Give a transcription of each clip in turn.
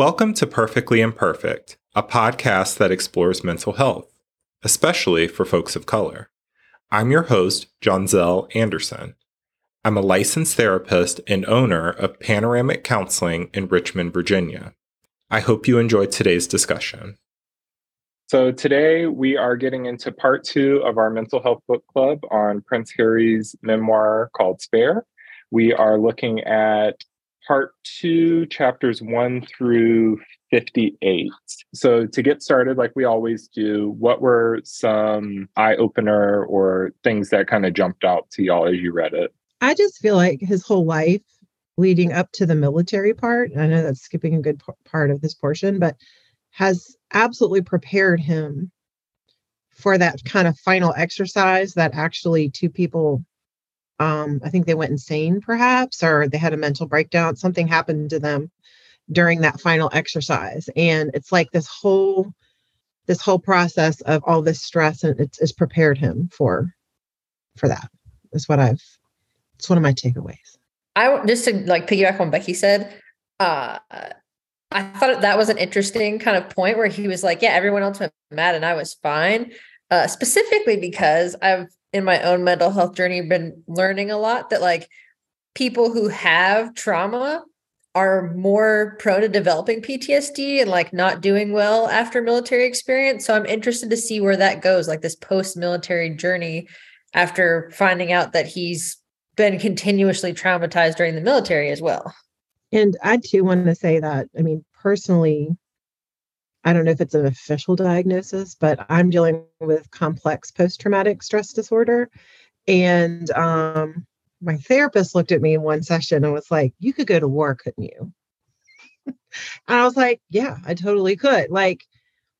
Welcome to Perfectly Imperfect, a podcast that explores mental health, especially for folks of color. I'm your host, John Zell Anderson. I'm a licensed therapist and owner of Panoramic Counseling in Richmond, Virginia. I hope you enjoyed today's discussion. So, today we are getting into part two of our mental health book club on Prince Harry's memoir called Spare. We are looking at part two, chapters one through 58. So, to get started, like we always do, what were some eye opener or things that kind of jumped out to y'all as you read it? I just feel like his whole life leading up to the military part, I know that's skipping a good p- part of this portion, but has absolutely prepared him for that kind of final exercise that actually two people um, I think they went insane, perhaps, or they had a mental breakdown. Something happened to them during that final exercise, and it's like this whole this whole process of all this stress, and it's, it's prepared him for for that. Is what I've. It's one of my takeaways. I just to like piggyback on Becky said. Uh, I thought that was an interesting kind of point where he was like, "Yeah, everyone else went mad and I was fine." Uh, specifically because I've in my own mental health journey been learning a lot that like people who have trauma are more prone to developing PTSD and like not doing well after military experience. So I'm interested to see where that goes, like this post-military journey after finding out that he's been continuously traumatized during the military as well. And I too want to say that, I mean, personally, I don't know if it's an official diagnosis, but I'm dealing with complex post traumatic stress disorder. And um, my therapist looked at me in one session and was like, You could go to war, couldn't you? and I was like, Yeah, I totally could. Like,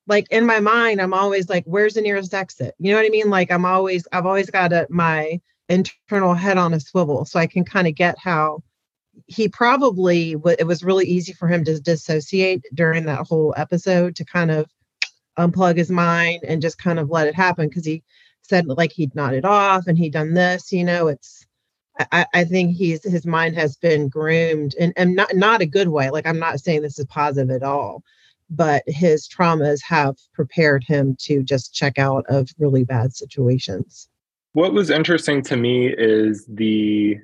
like in my mind, I'm always like, Where's the nearest exit? You know what I mean? Like, I'm always, I've always got a, my internal head on a swivel so I can kind of get how he probably it was really easy for him to dissociate during that whole episode to kind of unplug his mind and just kind of let it happen because he said like he'd nodded off and he'd done this you know it's I, I think he's his mind has been groomed and, and not not a good way like i'm not saying this is positive at all but his traumas have prepared him to just check out of really bad situations. What was interesting to me is the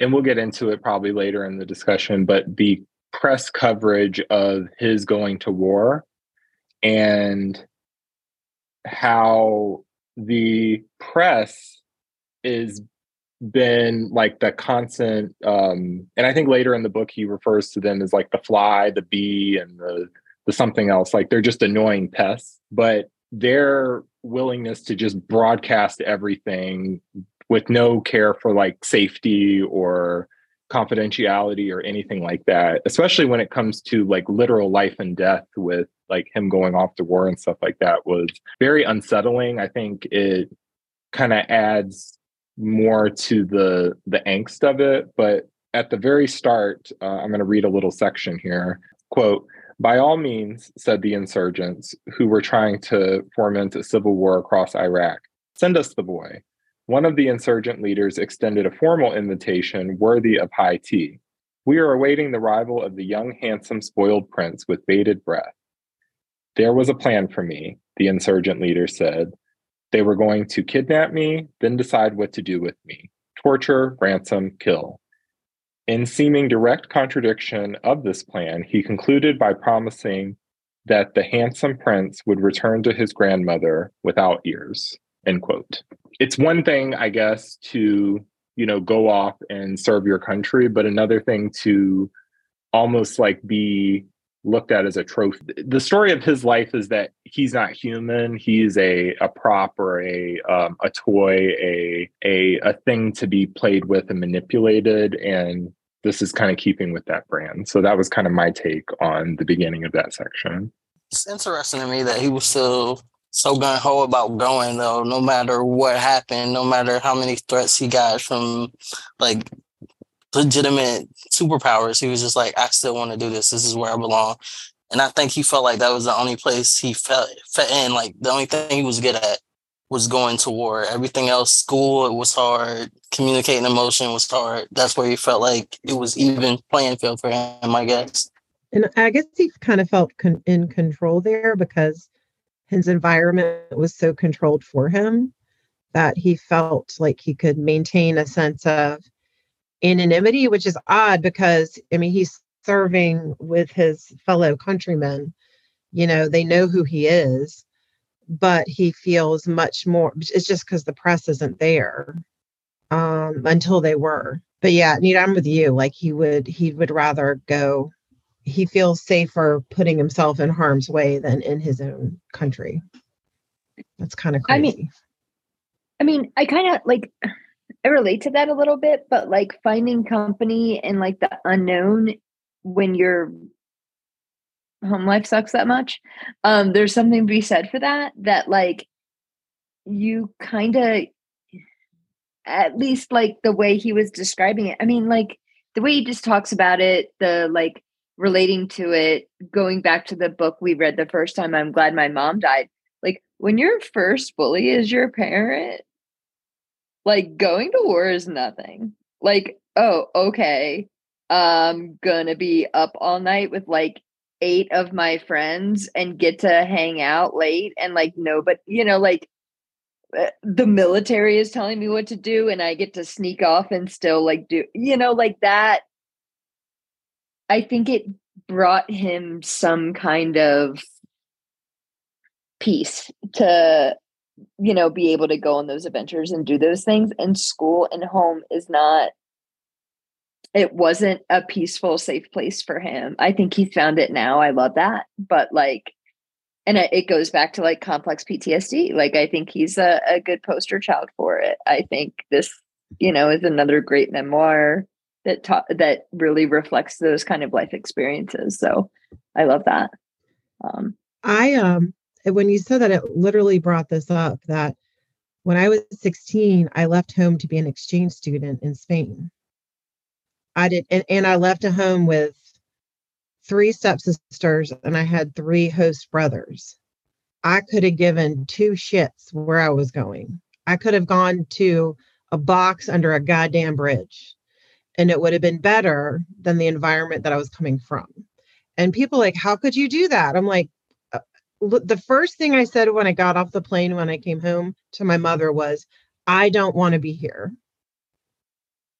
and we'll get into it probably later in the discussion, but the press coverage of his going to war and how the press is been like the constant um and i think later in the book he refers to them as like the fly the bee and the the something else like they're just annoying pests but their willingness to just broadcast everything with no care for like safety or confidentiality or anything like that especially when it comes to like literal life and death with like him going off to war and stuff like that was very unsettling. I think it kind of adds more to the the angst of it but at the very start uh, i'm going to read a little section here. Quote by all means said the insurgents who were trying to foment a civil war across iraq send us the boy one of the insurgent leaders extended a formal invitation worthy of high tea. We are awaiting the arrival of the young, handsome, spoiled prince with bated breath. There was a plan for me, the insurgent leader said. They were going to kidnap me, then decide what to do with me torture, ransom, kill. In seeming direct contradiction of this plan, he concluded by promising that the handsome prince would return to his grandmother without ears. End quote it's one thing, I guess, to you know go off and serve your country, but another thing to almost like be looked at as a trophy. The story of his life is that he's not human. He's a a prop or a um, a toy, a a a thing to be played with and manipulated. And this is kind of keeping with that brand. So that was kind of my take on the beginning of that section. It's interesting to me that he was still so gun ho about going though, no matter what happened, no matter how many threats he got from like legitimate superpowers, he was just like, I still want to do this. This is where I belong. And I think he felt like that was the only place he felt fit in. Like the only thing he was good at was going to war. Everything else, school, it was hard. Communicating emotion was hard. That's where he felt like it was even playing field for him, I guess. And I guess he kind of felt con- in control there because his environment was so controlled for him that he felt like he could maintain a sense of anonymity, which is odd because, I mean, he's serving with his fellow countrymen. You know, they know who he is, but he feels much more. It's just because the press isn't there um, until they were. But yeah, Nita, I'm with you. Like he would, he would rather go he feels safer putting himself in harm's way than in his own country. That's kind of crazy. I mean, I mean, I kind of like I relate to that a little bit, but like finding company and like the unknown when your home life sucks that much. Um, there's something to be said for that. That like you kind of, at least like the way he was describing it. I mean, like the way he just talks about it, the like relating to it, going back to the book we read the first time, I'm glad my mom died. Like when your first bully is your parent, like going to war is nothing. Like, oh, okay. I'm gonna be up all night with like eight of my friends and get to hang out late and like nobody, you know, like eh, the military is telling me what to do and I get to sneak off and still like do, you know, like that I think it brought him some kind of peace to you know be able to go on those adventures and do those things. And school and home is not it wasn't a peaceful safe place for him. I think he found it now. I love that. But like and it goes back to like complex ptsd like i think he's a, a good poster child for it. I think this you know is another great memoir that ta- that really reflects those kind of life experiences. So I love that. Um, I um when you said that, it literally brought this up that when I was 16, I left home to be an exchange student in Spain. I did, and, and I left a home with three stepsisters, and I had three host brothers. I could have given two shits where I was going. I could have gone to a box under a goddamn bridge and it would have been better than the environment that I was coming from. And people like, how could you do that? I'm like, uh, the first thing I said when I got off the plane when I came home to my mother was, I don't want to be here.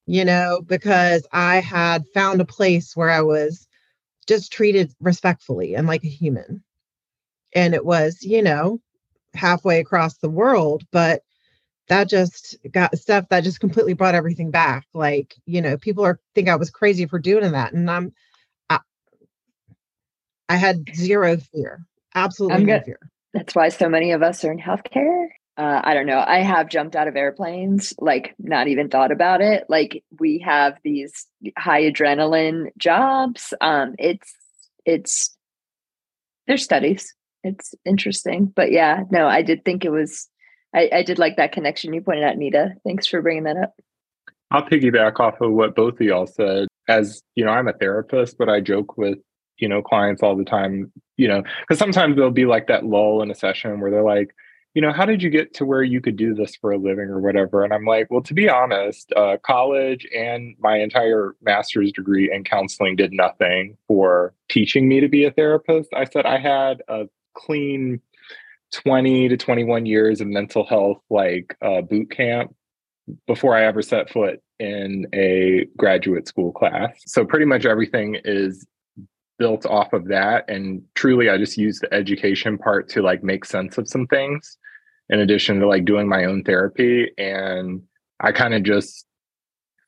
You know, because I had found a place where I was just treated respectfully and like a human. And it was, you know, halfway across the world, but that just got stuff that just completely brought everything back. Like, you know, people are think I was crazy for doing that. And I'm I, I had zero fear. Absolutely no fear. That's why so many of us are in healthcare. Uh, I don't know. I have jumped out of airplanes, like not even thought about it. Like we have these high adrenaline jobs. Um, it's it's there's studies. It's interesting, but yeah, no, I did think it was I, I did like that connection you pointed out, Nita. Thanks for bringing that up. I'll piggyback off of what both of y'all said. As you know, I'm a therapist, but I joke with you know clients all the time. You know, because sometimes there'll be like that lull in a session where they're like, you know, how did you get to where you could do this for a living or whatever? And I'm like, well, to be honest, uh, college and my entire master's degree in counseling did nothing for teaching me to be a therapist. I said I had a clean 20 to 21 years of mental health like uh, boot camp before I ever set foot in a graduate school class. So pretty much everything is built off of that and truly I just use the education part to like make sense of some things in addition to like doing my own therapy and I kind of just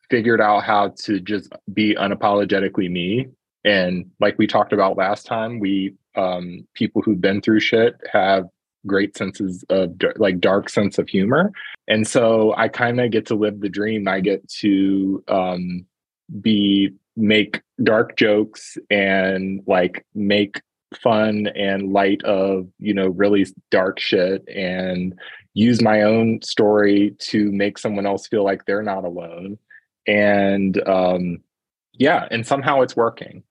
figured out how to just be unapologetically me and like we talked about last time we um people who've been through shit have great senses of like dark sense of humor. And so i kind of get to live the dream. I get to um be make dark jokes and like make fun and light of you know really dark shit and use my own story to make someone else feel like they're not alone. And um yeah and somehow it's working.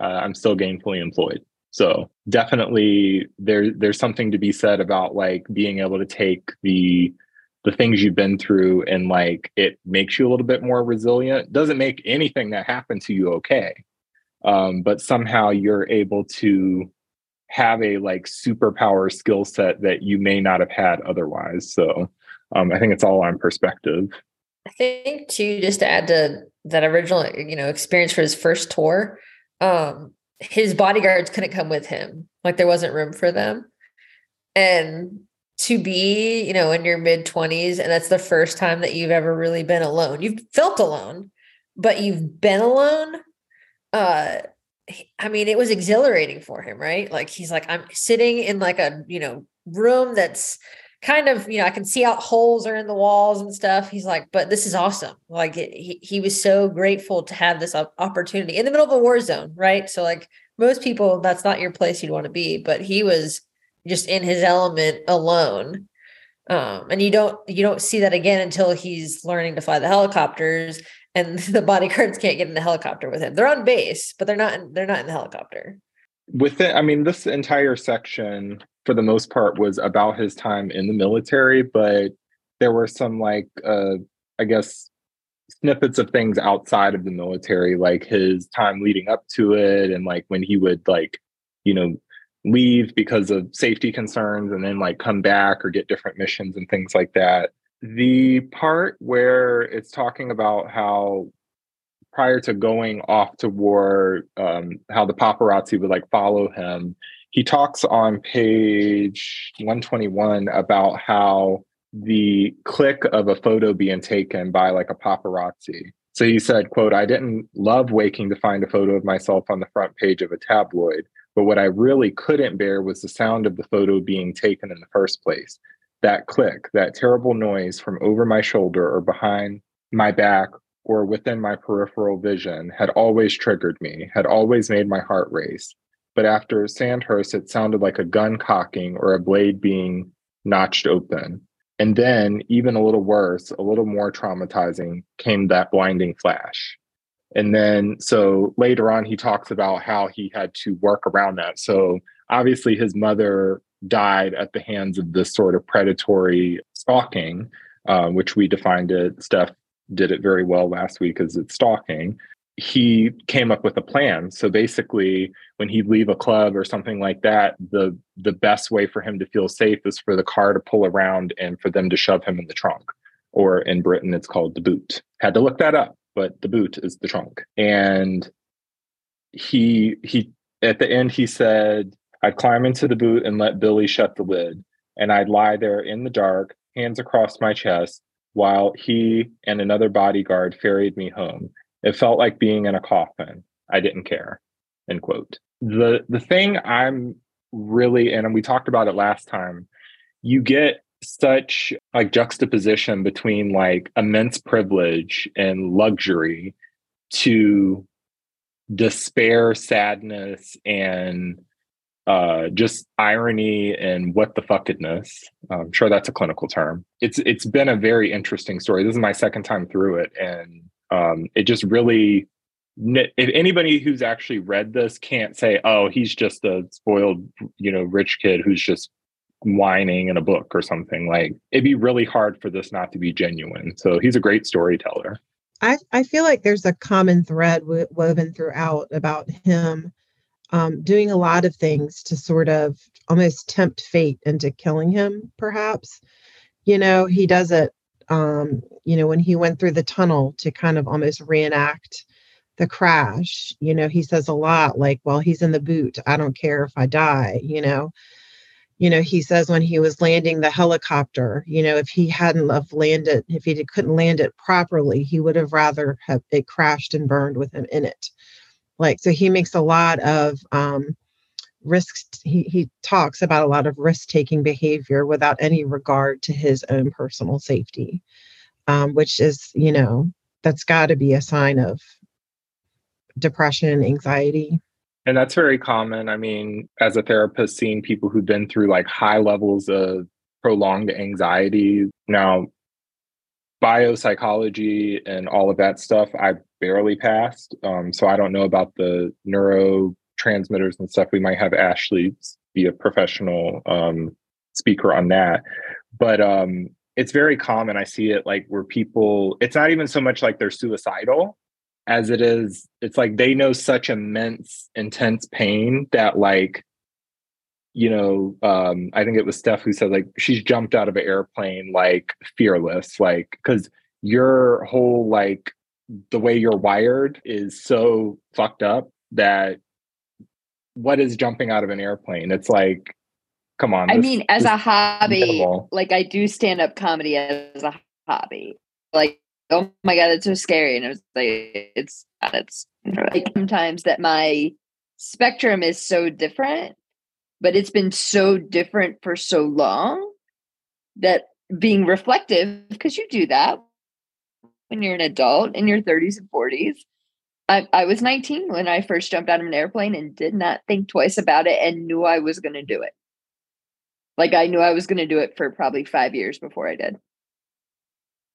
Uh, i'm still gainfully employed so definitely there there's something to be said about like being able to take the the things you've been through and like it makes you a little bit more resilient. Doesn't make anything that happened to you okay. um, but somehow you're able to have a like superpower skill set that you may not have had otherwise. So um, I think it's all on perspective. I think too, just to add to that original, you know, experience for his first tour, um, his bodyguards couldn't come with him. Like there wasn't room for them. And to be, you know, in your mid 20s, and that's the first time that you've ever really been alone. You've felt alone, but you've been alone. Uh I mean, it was exhilarating for him, right? Like he's like, I'm sitting in like a, you know, room that's kind of, you know, I can see out holes are in the walls and stuff. He's like, but this is awesome. Like it, he, he was so grateful to have this opportunity in the middle of a war zone, right? So like most people, that's not your place you'd want to be, but he was just in his element alone. Um, and you don't you don't see that again until he's learning to fly the helicopters and the bodyguards can't get in the helicopter with him. They're on base, but they're not in, they're not in the helicopter. With it, I mean this entire section for the most part was about his time in the military, but there were some like uh I guess snippets of things outside of the military like his time leading up to it and like when he would like you know leave because of safety concerns and then like come back or get different missions and things like that. The part where it's talking about how prior to going off to war, um, how the paparazzi would like follow him, he talks on page 121 about how the click of a photo being taken by like a paparazzi. So he said, quote, I didn't love waking to find a photo of myself on the front page of a tabloid. But what I really couldn't bear was the sound of the photo being taken in the first place. That click, that terrible noise from over my shoulder or behind my back or within my peripheral vision had always triggered me, had always made my heart race. But after Sandhurst, it sounded like a gun cocking or a blade being notched open. And then, even a little worse, a little more traumatizing, came that blinding flash. And then, so later on, he talks about how he had to work around that. So, obviously, his mother died at the hands of this sort of predatory stalking, uh, which we defined it. Steph did it very well last week as it's stalking. He came up with a plan. So basically, when he'd leave a club or something like that, the the best way for him to feel safe is for the car to pull around and for them to shove him in the trunk. Or in Britain, it's called the boot. Had to look that up but the boot is the trunk. And he he at the end he said, I'd climb into the boot and let Billy shut the lid, and I'd lie there in the dark, hands across my chest, while he and another bodyguard ferried me home. It felt like being in a coffin. I didn't care. End quote. The the thing I'm really and we talked about it last time, you get such like juxtaposition between like immense privilege and luxury to despair, sadness, and uh, just irony and what the fuckedness. I'm sure that's a clinical term. It's it's been a very interesting story. This is my second time through it, and um, it just really. If anybody who's actually read this can't say, "Oh, he's just a spoiled, you know, rich kid who's just whining in a book or something like it'd be really hard for this not to be genuine so he's a great storyteller i i feel like there's a common thread w- woven throughout about him um, doing a lot of things to sort of almost tempt fate into killing him perhaps you know he does it um, you know when he went through the tunnel to kind of almost reenact the crash you know he says a lot like well he's in the boot. I don't care if i die you know? You know he says when he was landing the helicopter you know if he hadn't have landed if he couldn't land it properly he would have rather have it crashed and burned with him in it. Like so he makes a lot of um risks he, he talks about a lot of risk-taking behavior without any regard to his own personal safety um, which is you know that's got to be a sign of depression anxiety and that's very common. I mean, as a therapist, seeing people who've been through like high levels of prolonged anxiety. Now, biopsychology and all of that stuff, I barely passed. Um, so I don't know about the neurotransmitters and stuff. We might have Ashley be a professional um, speaker on that. But um, it's very common. I see it like where people, it's not even so much like they're suicidal as it is it's like they know such immense intense pain that like you know um i think it was steph who said like she's jumped out of an airplane like fearless like because your whole like the way you're wired is so fucked up that what is jumping out of an airplane it's like come on I this- mean, as a hobby, minimal. like I do stand up comedy as a hobby. Like, oh my god, it's so scary, and it was like it's it's like sometimes that my spectrum is so different, but it's been so different for so long that being reflective because you do that when you're an adult in your 30s and 40s. I, I was 19 when I first jumped out of an airplane and did not think twice about it and knew I was going to do it. Like I knew I was going to do it for probably five years before I did.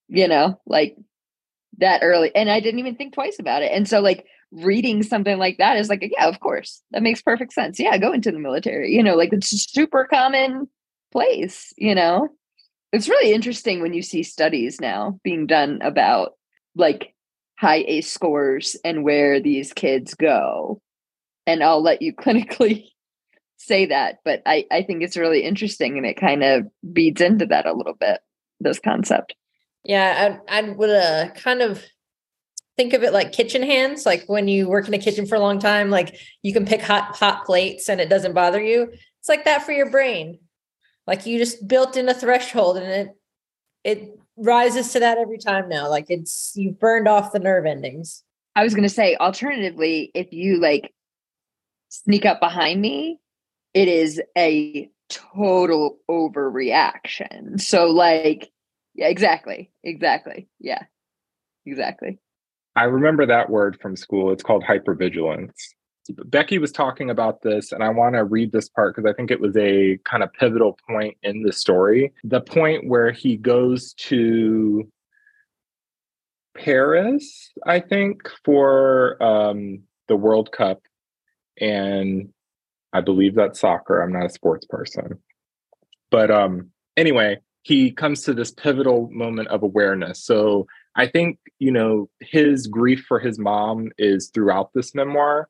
You know, like that early. And I didn't even think twice about it. And so, like, reading something like that is like, yeah, of course, that makes perfect sense. Yeah, go into the military. You know, like it's a super common place, you know? It's really interesting when you see studies now being done about like high ACE scores and where these kids go. And I'll let you clinically say that, but I, I think it's really interesting and it kind of beads into that a little bit, this concept. Yeah, I, I would uh, kind of think of it like kitchen hands. Like when you work in a kitchen for a long time, like you can pick hot hot plates and it doesn't bother you. It's like that for your brain. Like you just built in a threshold and it it rises to that every time now. Like it's you've burned off the nerve endings. I was going to say, alternatively, if you like sneak up behind me, it is a total overreaction. So, like, yeah, exactly. Exactly. Yeah, exactly. I remember that word from school. It's called hypervigilance. Becky was talking about this, and I want to read this part because I think it was a kind of pivotal point in the story. The point where he goes to Paris, I think, for um, the World Cup. And I believe that's soccer. I'm not a sports person. But um, anyway, he comes to this pivotal moment of awareness. So I think, you know, his grief for his mom is throughout this memoir,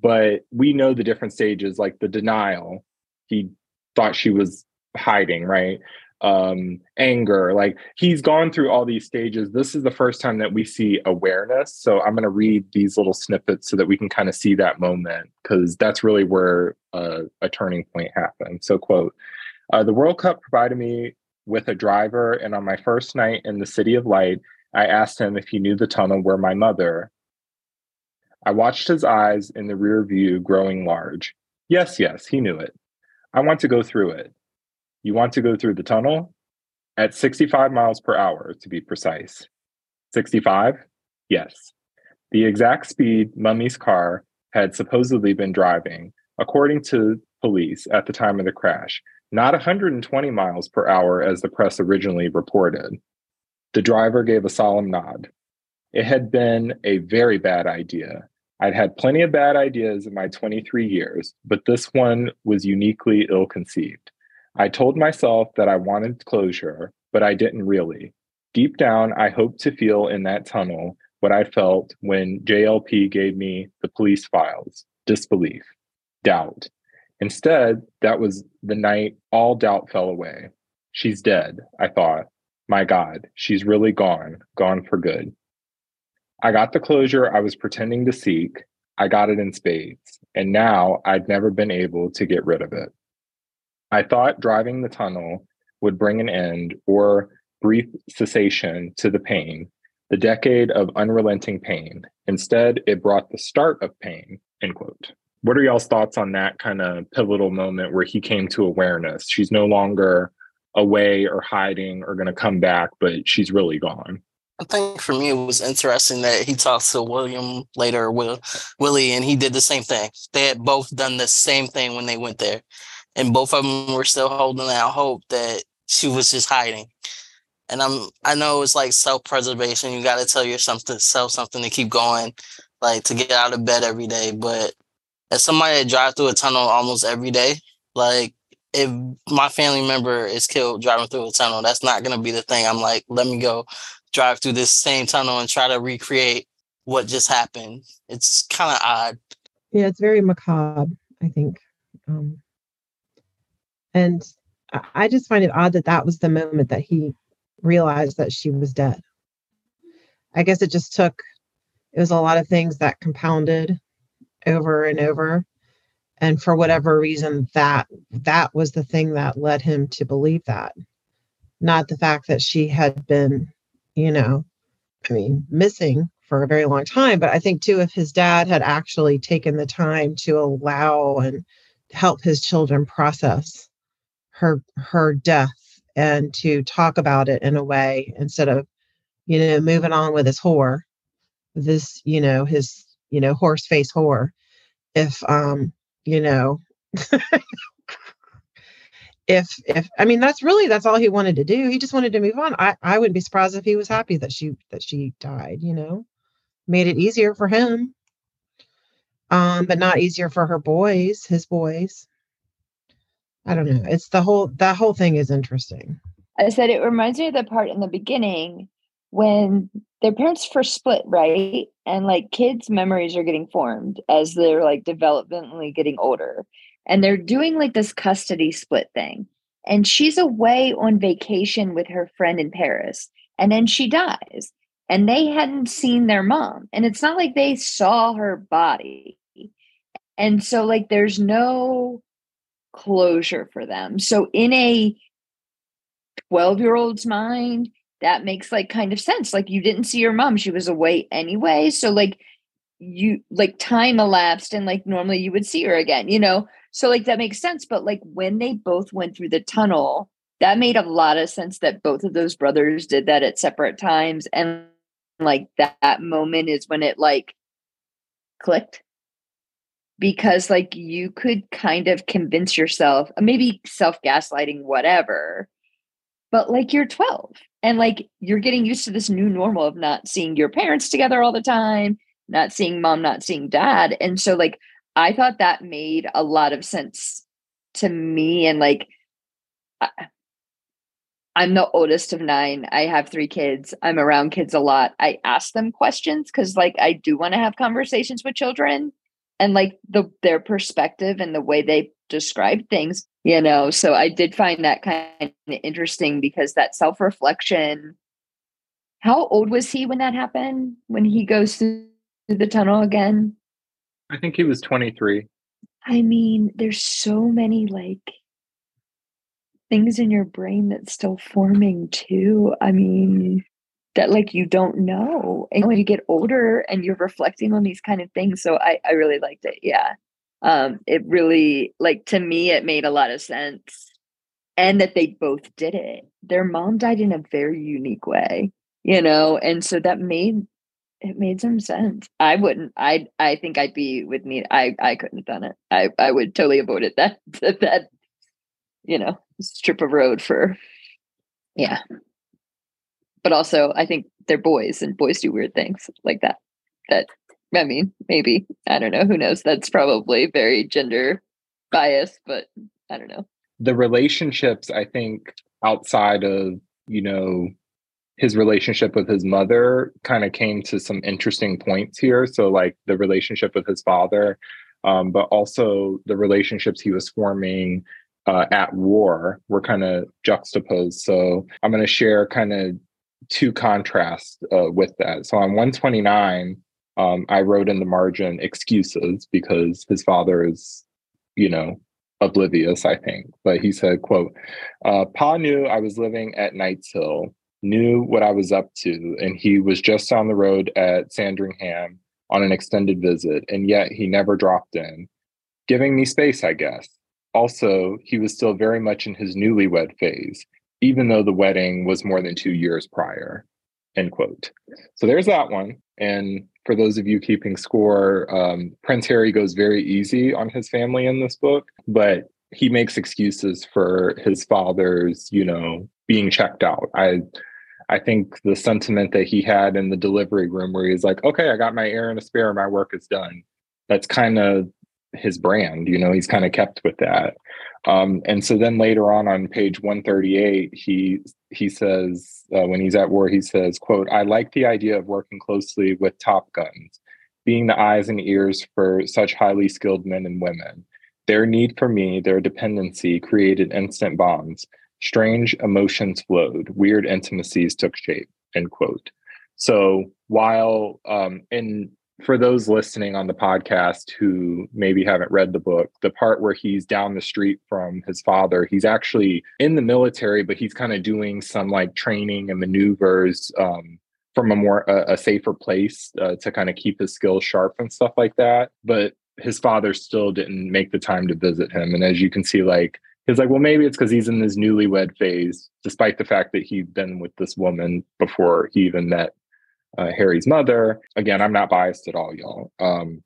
but we know the different stages, like the denial. He thought she was hiding, right? Um, anger, like he's gone through all these stages. This is the first time that we see awareness. So I'm going to read these little snippets so that we can kind of see that moment because that's really where uh, a turning point happened. So, quote, uh, the World Cup provided me with a driver, and on my first night in the City of Light, I asked him if he knew the tunnel where my mother. I watched his eyes in the rear view growing large. Yes, yes, he knew it. I want to go through it. You want to go through the tunnel? At 65 miles per hour, to be precise. 65? Yes. The exact speed Mummy's car had supposedly been driving, according to police at the time of the crash, not 120 miles per hour as the press originally reported. The driver gave a solemn nod. It had been a very bad idea. I'd had plenty of bad ideas in my 23 years, but this one was uniquely ill conceived. I told myself that I wanted closure, but I didn't really. Deep down, I hoped to feel in that tunnel what I felt when JLP gave me the police files disbelief, doubt. Instead, that was the night all doubt fell away. She's dead, I thought. My God, she's really gone, gone for good. I got the closure I was pretending to seek. I got it in spades, and now I'd never been able to get rid of it. I thought driving the tunnel would bring an end or brief cessation to the pain, the decade of unrelenting pain. Instead, it brought the start of pain. End quote. What are y'all's thoughts on that kind of pivotal moment where he came to awareness? She's no longer away or hiding or going to come back, but she's really gone. I think for me it was interesting that he talked to William later, Will Willie, and he did the same thing. They had both done the same thing when they went there, and both of them were still holding out hope that she was just hiding. And I'm I know it's like self preservation. You got to tell yourself something to keep going, like to get out of bed every day. But as somebody that drives through a tunnel almost every day, like if my family member is killed driving through a tunnel, that's not gonna be the thing. I'm like, let me go drive through this same tunnel and try to recreate what just happened. It's kind of odd. Yeah, it's very macabre, I think. Um, and I just find it odd that that was the moment that he realized that she was dead. I guess it just took, it was a lot of things that compounded over and over. And for whatever reason, that that was the thing that led him to believe that, not the fact that she had been, you know, I mean, missing for a very long time. But I think too, if his dad had actually taken the time to allow and help his children process her her death and to talk about it in a way instead of you know moving on with his whore this you know his you know horse face whore if um you know if if i mean that's really that's all he wanted to do he just wanted to move on i i wouldn't be surprised if he was happy that she that she died you know made it easier for him um but not easier for her boys his boys I don't know. It's the whole that whole thing is interesting. I said it reminds me of the part in the beginning when their parents first split, right? And like kids' memories are getting formed as they're like developmentally getting older. And they're doing like this custody split thing. And she's away on vacation with her friend in Paris. And then she dies. And they hadn't seen their mom. And it's not like they saw her body. And so, like, there's no closure for them. So in a 12 year old's mind, that makes like kind of sense. Like you didn't see your mom, she was away anyway. So like you like time elapsed and like normally you would see her again, you know? So like that makes sense. But like when they both went through the tunnel, that made a lot of sense that both of those brothers did that at separate times. And like that, that moment is when it like clicked because like you could kind of convince yourself uh, maybe self gaslighting whatever but like you're 12 and like you're getting used to this new normal of not seeing your parents together all the time not seeing mom not seeing dad and so like i thought that made a lot of sense to me and like I'm the oldest of nine. I have three kids. I'm around kids a lot. I ask them questions because, like, I do want to have conversations with children and like the their perspective and the way they describe things you know so i did find that kind of interesting because that self-reflection how old was he when that happened when he goes through the tunnel again i think he was 23 i mean there's so many like things in your brain that's still forming too. I mean that like you don't know. And when you get older and you're reflecting on these kind of things so i i really liked it yeah. Um it really like to me it made a lot of sense. And that they both did it. Their mom died in a very unique way you know? And so that made it made some sense i wouldn't i i think i'd be with me i i couldn't have done it i i would totally avoided that that, that you know strip of road for yeah but also I think they're boys and boys do weird things like that. That I mean, maybe I don't know. Who knows? That's probably very gender biased, but I don't know. The relationships, I think, outside of you know his relationship with his mother, kind of came to some interesting points here. So, like the relationship with his father, um, but also the relationships he was forming uh, at war were kind of juxtaposed. So, I'm going to share kind of two contrasts uh, with that. So on 129, um, I wrote in the margin excuses because his father is, you know, oblivious, I think. But he said, quote, uh, Pa knew I was living at Knights Hill, knew what I was up to, and he was just on the road at Sandringham on an extended visit, and yet he never dropped in, giving me space, I guess. Also, he was still very much in his newlywed phase even though the wedding was more than two years prior end quote so there's that one and for those of you keeping score um, prince harry goes very easy on his family in this book but he makes excuses for his father's you know being checked out i i think the sentiment that he had in the delivery room where he's like okay i got my heir and a spare my work is done that's kind of his brand. You know, he's kind of kept with that. Um, and so then later on on page 138, he he says uh, when he's at war, he says, "quote I like the idea of working closely with top guns, being the eyes and ears for such highly skilled men and women. Their need for me, their dependency, created instant bonds. Strange emotions flowed, weird intimacies took shape." End quote. So while um, in for those listening on the podcast who maybe haven't read the book, the part where he's down the street from his father, he's actually in the military, but he's kind of doing some like training and maneuvers um, from a more a, a safer place uh, to kind of keep his skills sharp and stuff like that. But his father still didn't make the time to visit him, and as you can see, like he's like, well, maybe it's because he's in this newlywed phase, despite the fact that he'd been with this woman before he even met uh, Harry's mother. Again, I'm not biased at all, y'all. Um,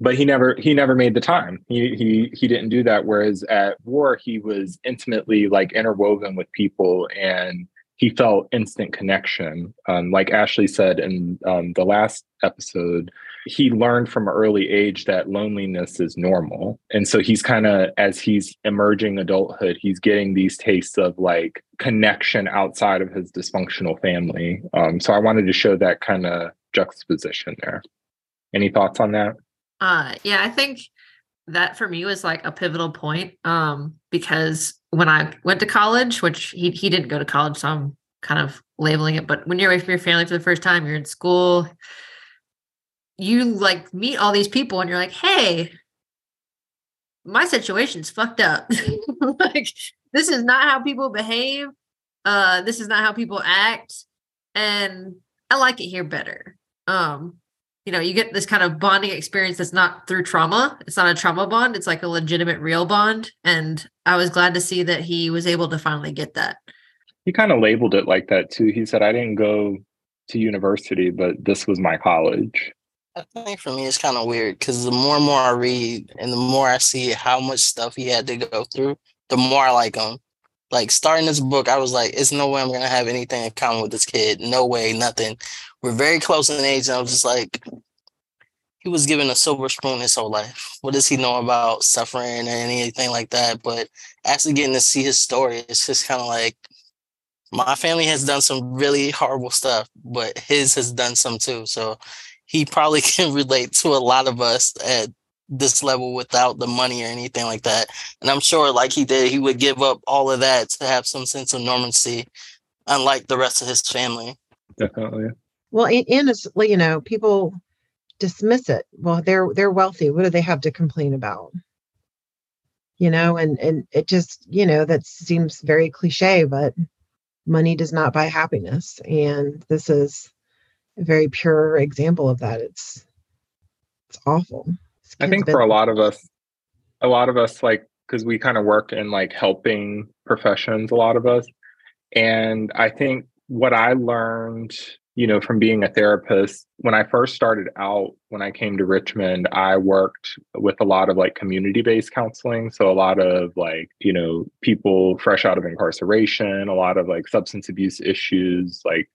but he never he never made the time. He he he didn't do that. Whereas at war, he was intimately like interwoven with people, and he felt instant connection. Um, like Ashley said in um, the last episode, he learned from an early age that loneliness is normal. And so he's kind of, as he's emerging adulthood, he's getting these tastes of like connection outside of his dysfunctional family. Um, so I wanted to show that kind of juxtaposition there. Any thoughts on that? Uh, yeah, I think that for me was like a pivotal point um, because when I went to college, which he, he didn't go to college, so I'm kind of labeling it, but when you're away from your family for the first time, you're in school, you like meet all these people and you're like, hey, my situation's fucked up. like this is not how people behave. Uh this is not how people act. And I like it here better. Um, you know, you get this kind of bonding experience that's not through trauma. It's not a trauma bond, it's like a legitimate real bond. And I was glad to see that he was able to finally get that. He kind of labeled it like that too. He said, I didn't go to university, but this was my college. I think for me it's kind of weird because the more and more I read and the more I see how much stuff he had to go through, the more I like him. Like starting this book, I was like, "It's no way I'm gonna have anything in common with this kid. No way, nothing." We're very close in age, and I was just like, he was given a silver spoon his whole life. What does he know about suffering or anything like that? But actually getting to see his story, it's just kind of like my family has done some really horrible stuff, but his has done some too. So he probably can relate to a lot of us at this level without the money or anything like that. And I'm sure, like he did, he would give up all of that to have some sense of normalcy, unlike the rest of his family. Definitely. Well, and, and it's you know people dismiss it. Well, they're they're wealthy. What do they have to complain about? You know, and and it just you know that seems very cliche, but money does not buy happiness, and this is a very pure example of that. It's it's awful. I think for a lot of us, a lot of us like because we kind of work in like helping professions, a lot of us. And I think what I learned, you know, from being a therapist, when I first started out, when I came to Richmond, I worked with a lot of like community based counseling. So a lot of like, you know, people fresh out of incarceration, a lot of like substance abuse issues, like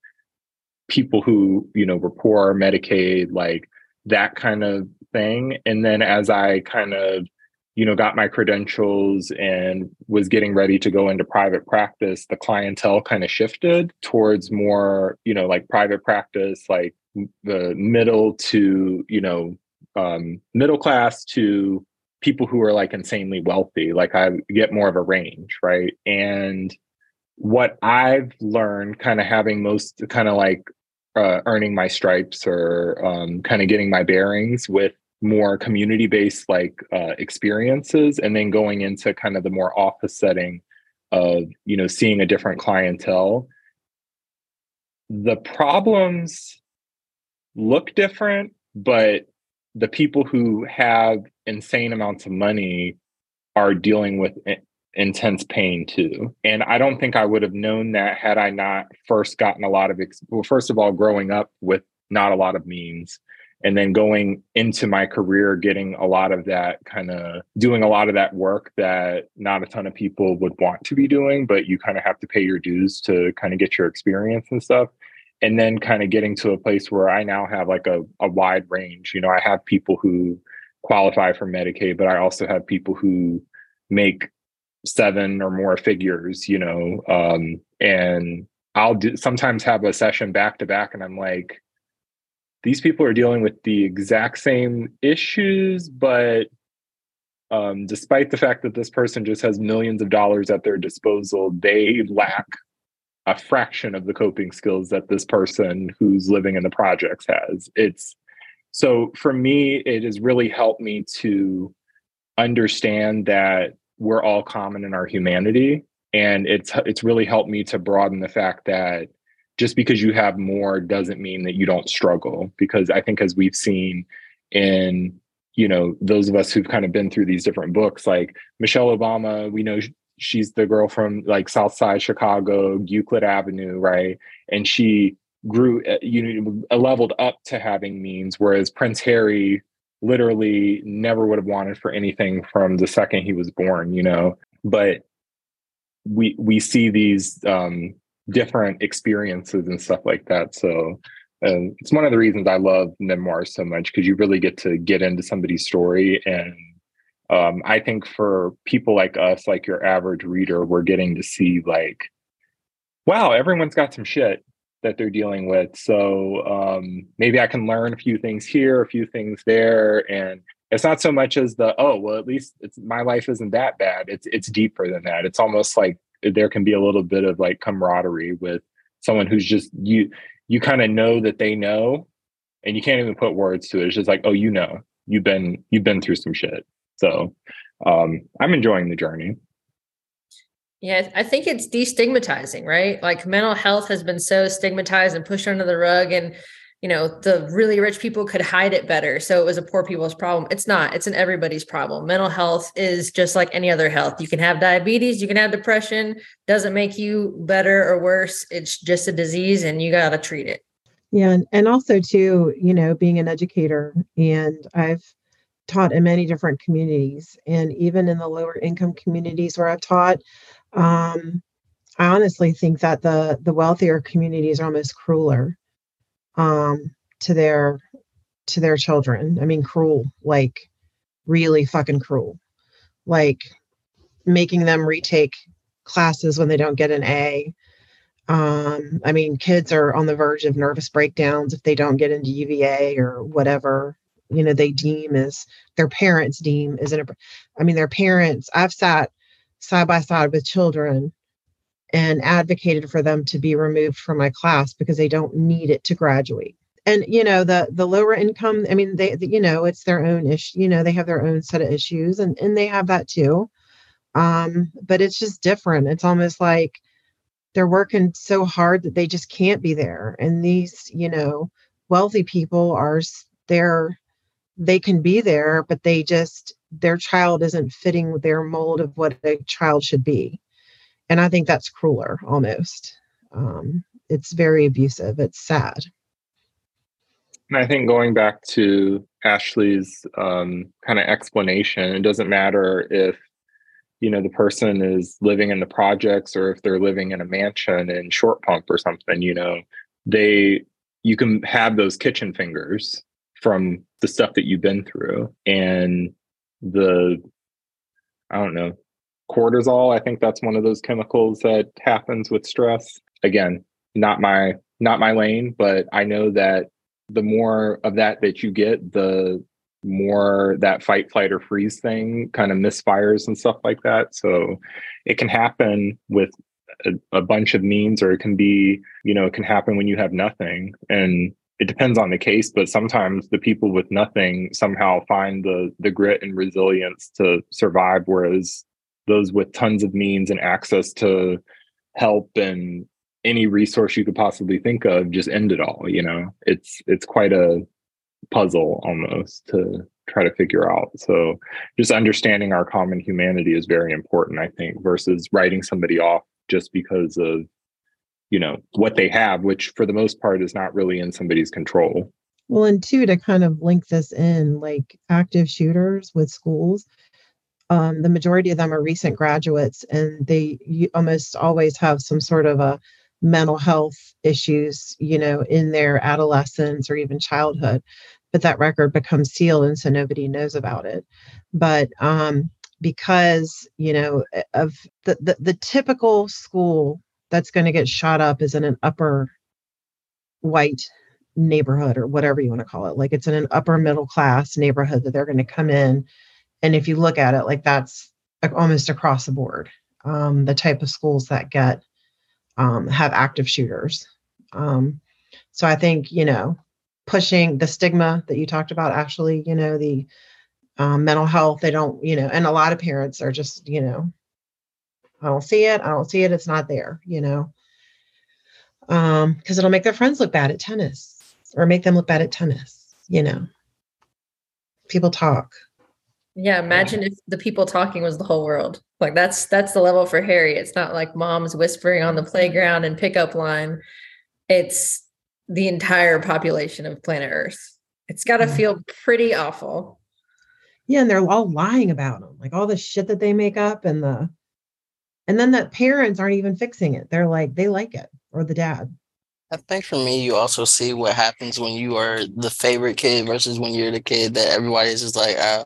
people who you know were poor medicaid like that kind of thing. And then as i kind of you know got my credentials and was getting ready to go into private practice the clientele kind of shifted towards more you know like private practice like the middle to you know um, middle class to people who are like insanely wealthy. Like i get more of a range right? And what I've learned, kind of having most kind of like uh, earning my stripes or um, kind of getting my bearings with more community based like uh, experiences and then going into kind of the more office setting of you know seeing a different clientele. The problems look different but the people who have insane amounts of money are dealing with intense pain too. And I don't think I would have known that had I not first gotten a lot of, ex- well, first of all, growing up with not a lot of means. And then going into my career, getting a lot of that kind of doing a lot of that work that not a ton of people would want to be doing, but you kind of have to pay your dues to kind of get your experience and stuff. And then kind of getting to a place where I now have like a, a wide range. You know, I have people who qualify for Medicaid, but I also have people who make seven or more figures, you know, um, and I'll do, sometimes have a session back to back, and I'm like, these people are dealing with the exact same issues, but um, despite the fact that this person just has millions of dollars at their disposal, they lack a fraction of the coping skills that this person who's living in the projects has. It's so for me, it has really helped me to understand that we're all common in our humanity. And it's it's really helped me to broaden the fact that just because you have more doesn't mean that you don't struggle. Because I think as we've seen in you know those of us who've kind of been through these different books like michelle obama we know she's the girl from like south side chicago euclid avenue right and she grew uh, you know leveled up to having means whereas prince harry literally never would have wanted for anything from the second he was born you know? But we we see these um different experiences and stuff like that. So and it's one of the reasons I love memoirs so much because you really get to get into somebody's story. And um, I think for people like us, like your average reader, we're getting to see like, wow, everyone's got some shit that they're dealing with. So um, maybe I can learn a few things here, a few things there, and it's not so much as the oh well, at least it's my life isn't that bad. It's it's deeper than that. It's almost like there can be a little bit of like camaraderie with someone who's just you you kind of know that they know and you can't even put words to it. It's just like, oh, you know, you've been you've been through some shit. So um I'm enjoying the journey. Yeah, I think it's destigmatizing, right? Like mental health has been so stigmatized and pushed under the rug and you know, the really rich people could hide it better. So it was a poor people's problem. It's not, it's an everybody's problem. Mental health is just like any other health. You can have diabetes, you can have depression, doesn't make you better or worse. It's just a disease and you got to treat it. Yeah. And, also, too, you know, being an educator, and I've taught in many different communities, and even in the lower income communities where I've taught, um, I honestly think that the the wealthier communities are almost crueler um, to their to their children. I mean, cruel, like really fucking cruel, like making them retake classes when they don't get an A. Um, I mean, kids are on the verge of nervous breakdowns if they don't get into UVA or whatever you know they deem as their parents deem as an. I mean, their parents. I've sat side by side with children and advocated for them to be removed from my class because they don't need it to graduate. And you know the the lower income i mean they, you know it's their own issue you know they have their own set of issues and and they have that too. Um but it's just different. It's almost like they're working so hard that they just can't be there. And these you know wealthy people are they're they can be there but they just their child isn't fitting their mold of what a child should be. And i think that's crueler almost. Um, it's very abusive. It's sad. And i think going back to ashley's um, kind of explanation it doesn't matter if you know the person is living in the projects or if they're living in a mansion in short pump or something you know they you can have those kitchen fingers from the stuff that you've been through. And the i don't know cortisol i think that's one of those chemicals that happens with stress. Again not my not my lane but i know that the more of that that you get the more that fight flight or freeze thing kind of misfires and stuff like that. So it can happen with a, a bunch of means or it can be you know it can happen when you have nothing. And it depends on the case but sometimes the people with nothing somehow find the the grit and resilience to survive whereas those with tons of means and access to help and any resource you could possibly think of just end it all you know? It's it's quite a puzzle almost to try to figure out. So just understanding our common humanity is very important i think versus writing somebody off just because of you know what they have which for the most part is not really in somebody's control well and two to kind of link this in like active shooters with schools um, the majority of them are recent graduates and they almost always have some sort of a mental health issues you know in their adolescence or even childhood but that record becomes sealed and so nobody knows about it. But um, because you know of the, the the typical school that's going to get shot up is in an upper white neighborhood or whatever you want to call it. Like it's in an upper middle class neighborhood that they're going to come in and if you look at it like that's almost across the board um, the type of schools that get um, have active shooters. Um, so i think you know pushing the stigma that you talked about actually you know the um, mental health they don't you know and a lot of parents are just you know i don't see it. I don't see it. It's not there you know? Um because it'll make their friends look bad at tennis or make them look bad at tennis you know? People talk. Yeah imagine if the people talking was the whole world. Like that's that's the level for harry. It's not like mom's whispering on the playground and pickup line. It's the entire population of planet earth. It's got to feel pretty awful. Yeah and they're all lying about them like all the shit that they make up and the and then the parents aren't even fixing it they're like they like it or the dad I think for me, you also see what happens when you are the favorite kid versus when you're the kid that everybody is just like, uh,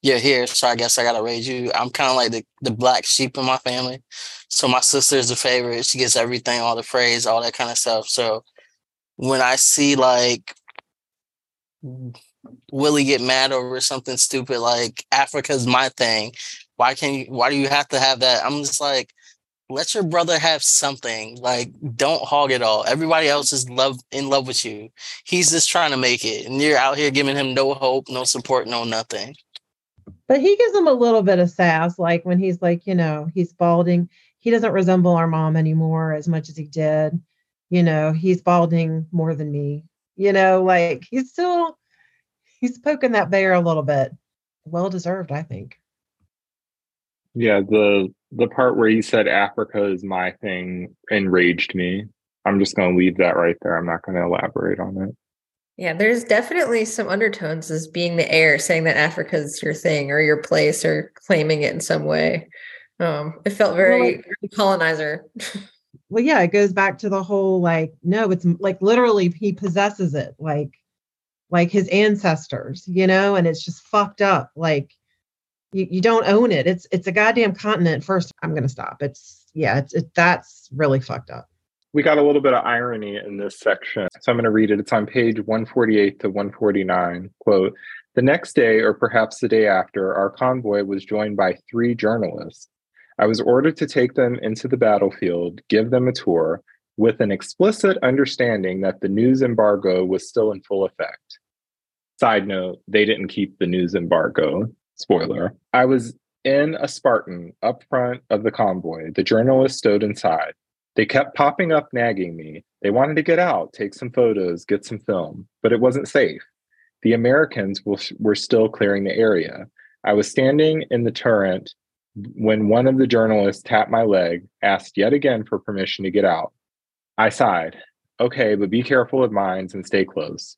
you're here, so I guess I gotta raise you. I'm kind of like the, the black sheep in my family. So my sister is the favorite. She gets everything, all the praise, all that kind of stuff. So when I see like Willie get mad over something stupid like Africa's my thing, why can't you why do you have to have that? I'm just like, let your brother have something. Like, don't hog it all. Everybody else is love in love with you. He's just trying to make it, and you're out here giving him no hope, no support, no nothing. but he gives him a little bit of sass like when he's like you know he's balding he doesn't resemble our mom anymore as much as he did you know he's balding more than me you know like he's still he's poking that bear a little bit well deserved i think Yeah, the the part where you said Africa is my thing enraged me. I'm just going to leave that right there. I'm not going to elaborate on it. Yeah, there's definitely some undertones as being the heir, saying that Africa's your thing or your place or claiming it in some way. Um, it felt very like- very colonizer. well yeah it goes back to the whole like no it's like literally he possesses it like like his ancestors you know and it's just fucked up like you, you don't own it it's it's a goddamn continent first i'm gonna stop it's yeah it's it, that's really fucked up We got a little bit of irony in this section. So I'm going to read it. It's on page 148 to 149. Quote The next day, or perhaps the day after, our convoy was joined by three journalists. I was ordered to take them into the battlefield, give them a tour, with an explicit understanding that the news embargo was still in full effect. Side note, they didn't keep the news embargo. Spoiler. I was in a Spartan up front of the convoy. The journalists stood inside. They kept popping up, nagging me. They wanted to get out, take some photos, get some film, but it wasn't safe. The Americans were still clearing the area. I was standing in the turret when one of the journalists tapped my leg, asked yet again for permission to get out. I sighed. Okay, but be careful of mines and stay close.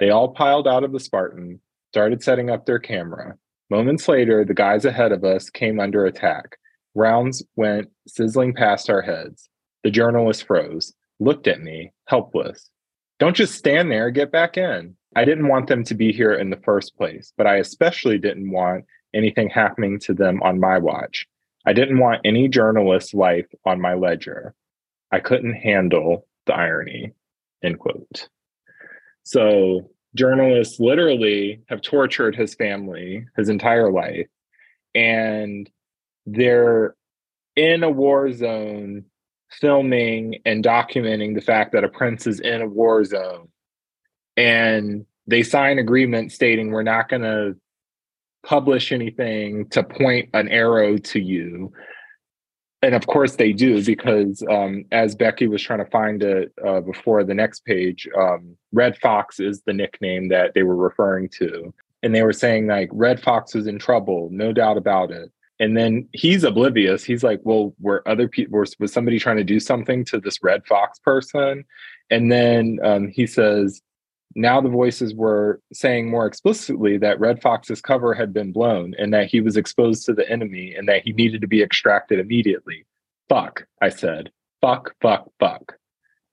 They all piled out of the Spartan, started setting up their camera. Moments later, the guys ahead of us came under attack. Rounds went sizzling past our heads. The journalist froze, looked at me, helpless. Don't just stand there, get back in. I didn't want them to be here in the first place, but I especially didn't want anything happening to them on my watch. I didn't want any journalist's life on my ledger. I couldn't handle the irony. End quote. So journalists literally have tortured his family his entire life, and they're in a war zone filming and documenting the fact that a prince is in a war zone. And they sign agreement stating we're not going to publish anything to point an arrow to you and of course they do because um, as becky was trying to find it uh, before the next page um, red fox is the nickname that they were referring to. And they were saying like red fox is in trouble no doubt about it. And then he's oblivious. He's like well were other people was, somebody trying to do something to this red fox person? And then um, he says now the voices were saying more explicitly that red fox's cover had been blown and that he was exposed to the enemy and that he needed to be extracted immediately. Fuck i said. Fuck fuck fuck.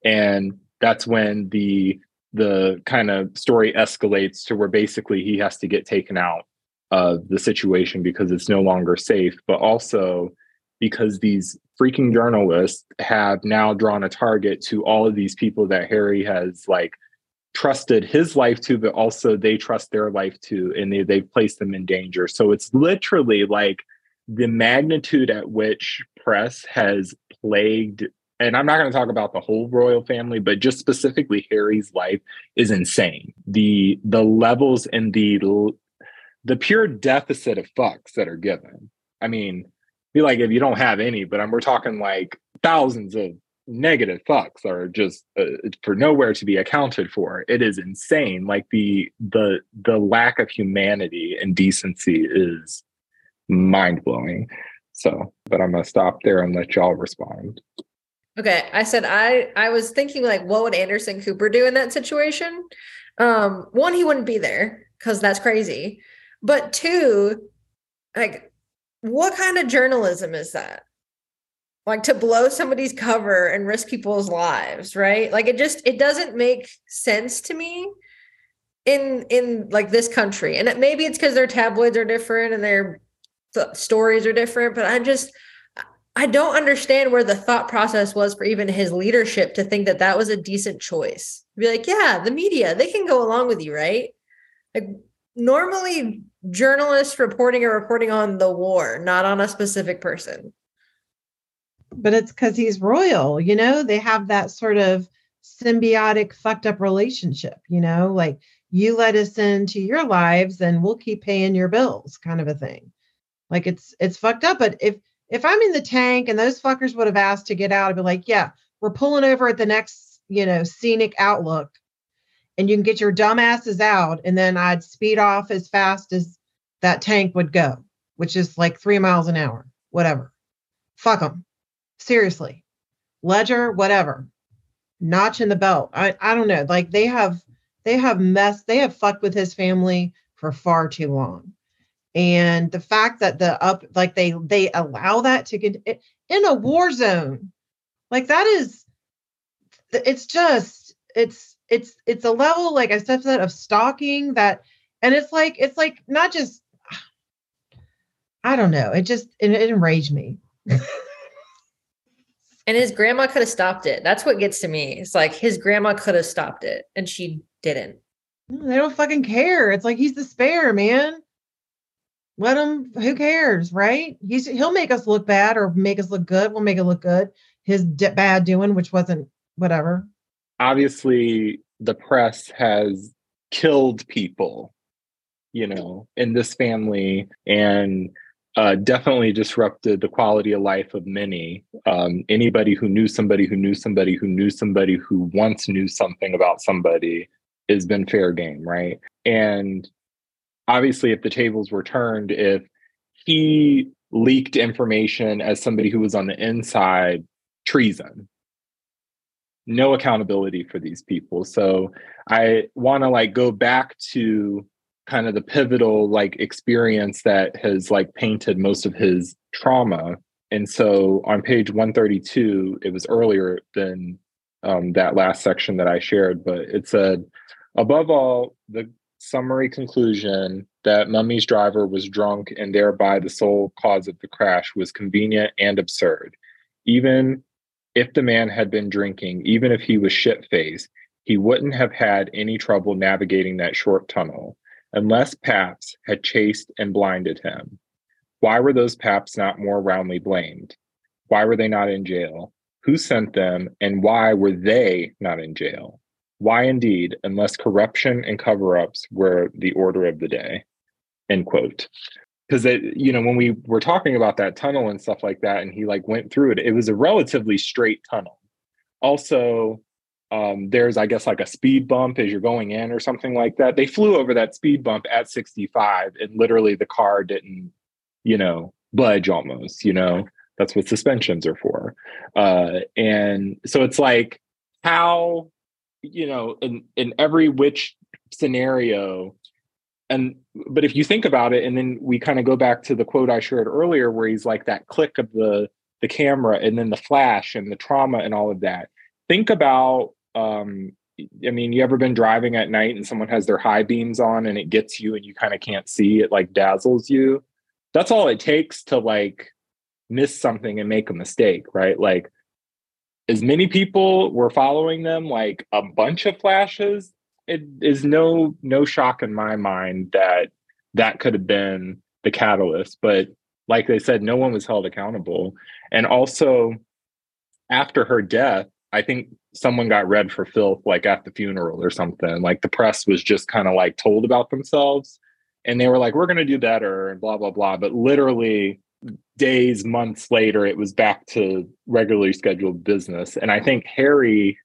And that's when the the kind of story escalates to where basically he has to get taken out of the situation because it's no longer safe, but also because these freaking journalists have now drawn a target to all of these people that Harry has like trusted his life to, but also they trust their life to, and they, they've placed them in danger. So it's literally like the magnitude at which press has plagued and I'm not going to talk about the whole royal family, but just specifically Harry's life is insane. The the levels and the the pure deficit of fucks that are given. I mean, be like if you don't have any, but I'm, we're talking like thousands of negative fucks are just uh, for nowhere to be accounted for. It is insane. Like the the the lack of humanity and decency is mind blowing. So, but I'm gonna stop there and let y'all respond. Okay, I said I I was thinking like what would Anderson Cooper do in that situation? Um, one, he wouldn't be there because that's crazy. But two, like what kind of journalism is that? Like to blow somebody's cover and risk people's lives, right? Like it just it doesn't make sense to me in in like this country. And it, maybe it's because their tabloids are different and their th- stories are different, but I just I don't understand where the thought process was for even his leadership to think that that was a decent choice. Be like, yeah, the media, they can go along with you, right? Like normally journalists reporting are reporting on the war, not on a specific person. But it's because he's royal, you know, they have that sort of symbiotic, fucked up relationship, you know, like you let us into your lives and we'll keep paying your bills, kind of a thing. Like it's it's fucked up. But if if I'm in the tank and those fuckers would have asked to get out, I'd be like, yeah, we're pulling over at the next, you know, scenic outlook and you can get your dumbasses out. And then I'd speed off as fast as that tank would go, which is like three miles an hour, whatever. Fuck them. Seriously. Ledger, whatever. Notch in the belt. I, I don't know. Like they have, they have messed, they have fucked with his family for far too long and the fact that the up like they they allow that to get in a war zone like that is it's just it's it's it's a level like i said of stalking that and it's like it's like not just i don't know it just it, it enraged me and his grandma could have stopped it. That's what gets to me. It's like his grandma could have stopped it and she didn't. They don't fucking care. It's like he's the spare man. Let him who cares right? He's he'll make us look bad or make us look good. We'll make it look good. His bad doing which wasn't whatever. Obviously the press has killed people you know in this family. And uh, definitely disrupted the quality of life of many. Um, anybody who knew somebody who knew somebody who knew somebody who once knew something about somebody has been fair game right? And obviously if the tables were turned if he leaked information as somebody who was on the inside treason. No accountability for these people. So i want to like go back to kind of the pivotal like experience that has like painted most of his trauma and so on page 132 it was earlier than um, that last section that i shared but it said above all the summary conclusion that Mummy's driver was drunk and thereby the sole cause of the crash was convenient and absurd. Even if the man had been drinking, even if he was shit faced, he wouldn't have had any trouble navigating that short tunnel unless Paps had chased and blinded him. Why were those Paps not more roundly blamed? Why were they not in jail? Who sent them and why were they not in jail? Why indeed, unless corruption and cover ups were the order of the day? End quote. Because you know, when we were talking about that tunnel and stuff like that, and he like went through it, it was a relatively straight tunnel. Also, um, there's I guess like a speed bump as you're going in or something like that. They flew over that speed bump at 65, and literally the car didn't, you know, budge almost. You know, that's what suspensions are for. Uh, and so it's like how you know, in in every which scenario, and but if you think about it, and then we kind of go back to the quote I shared earlier, where he's like that click of the the camera, and then the flash and the trauma and all of that. Think about um, I mean, you ever been driving at night and someone has their high beams on and it gets you and you kind of can't see, it like dazzles you. That's all it takes to like miss something and make a mistake, right? Like as many people were following them, like a bunch of flashes, it is no no shock in my mind that that could have been the catalyst. But like they said, no one was held accountable. And also after her death, I think someone got read for filth like at the funeral or something. Like the press was just kind of like told about themselves and they were like, we're going to do better and blah, blah, blah. But literally days, months later, it was back to regularly scheduled business. And I think Harry,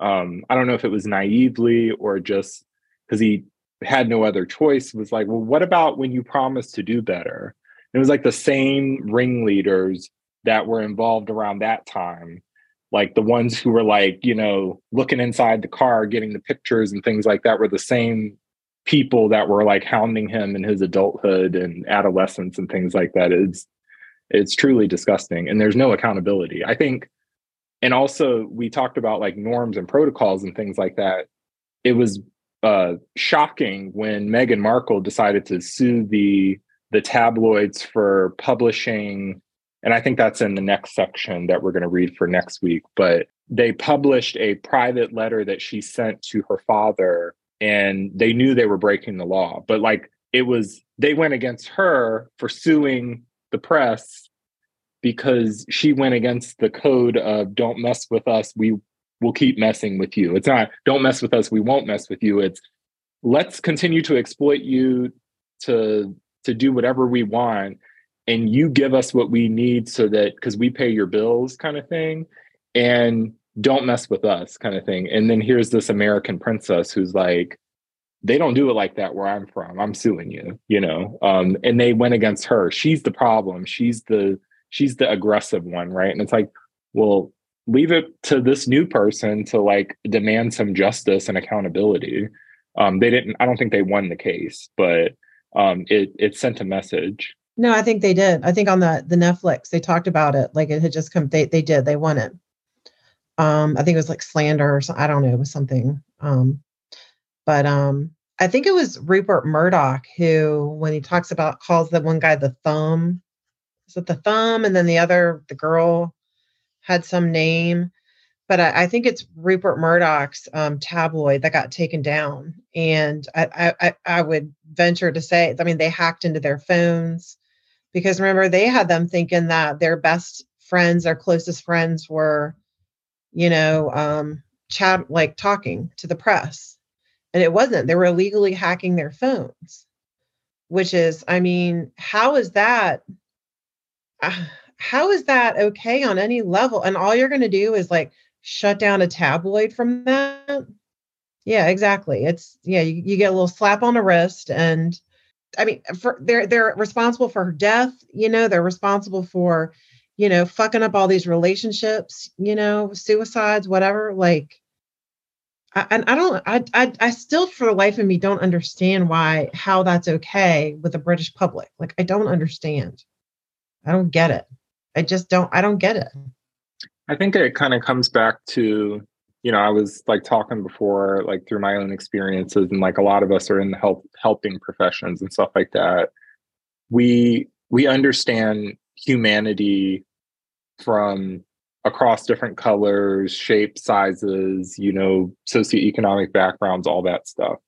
um, I don't know if it was naively or just because he had no other choice, was like, well, what about when you promised to do better? And it was like the same ringleaders that were involved around that time like the ones who were like you know looking inside the car getting the pictures and things like that were the same people that were like hounding him in his adulthood and adolescence and things like that. It's it's truly disgusting and there's no accountability. I think and also we talked about like norms and protocols and things like that. It was uh shocking when meghan markle decided to sue the the tabloids for publishing and I think that's in the next section that we're going to read for next week. But they published a private letter that she sent to her father, and they knew they were breaking the law. But like it was, they went against her for suing the press because she went against the code of don't mess with us. We will keep messing with you. It's not don't mess with us. We won't mess with you. It's let's continue to exploit you to to do whatever we want and you give us what we need so that because we pay your bills kind of thing and don't mess with us kind of thing. And then here's this american princess who's like they don't do it like that where i'm from. I'm suing you you know? Um, and they went against her. She's the problem. She's the she's the aggressive one right? And it's like well leave it to this new person to like demand some justice and accountability. Um, they didn't i don't think they won the case but um, it it sent a message no, I think they did. I think on the the Netflix they talked about it. Like it had just come. They they did. They won it. Um, I think it was like slander or something. I don't know. It was something. Um, but um, I think it was Rupert Murdoch who, when he talks about, calls the one guy the thumb. Is it the thumb? And then the other, the girl, had some name but I, I, think it's Rupert Murdoch's um, tabloid that got taken down. And I, I, I, would venture to say, I mean, they hacked into their phones because remember they had them thinking that their best friends their closest friends were you know um chat like talking to the press. And it wasn't. They were illegally hacking their phones which is i mean how is that uh, how is that okay on any level? And all you're going to do is like shut down a tabloid from that? Yeah exactly. It's yeah you, you get a little slap on the wrist and I mean, for they're they're responsible for her death. You know, they're responsible for, you know, fucking up all these relationships. You know, suicides, whatever. Like, I, and I don't, I, I, I still, for the life of me, don't understand why how that's okay with the British public. Like, I don't understand. I don't get it. I just don't. I don't get it. I think it kind of comes back to you know, I was like talking before, like through my own experiences, and like a lot of us are in the help helping professions and stuff like that. We we understand humanity from across different colors, shapes, sizes, you know, socioeconomic backgrounds, all that stuff.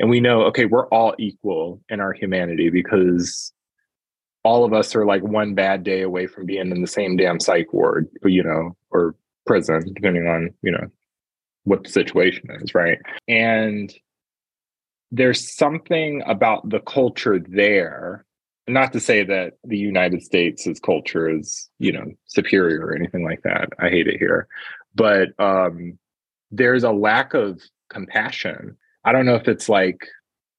And we know, okay, we're all equal in our humanity because all of us are like one bad day away from being in the same damn psych ward, you know, or prison, depending on, you know, what the situation is, right? And there's something about the culture there. Not to say that the United States' culture is, you know, superior or anything like that. I hate it here. But um, there's a lack of compassion. I don't know if it's like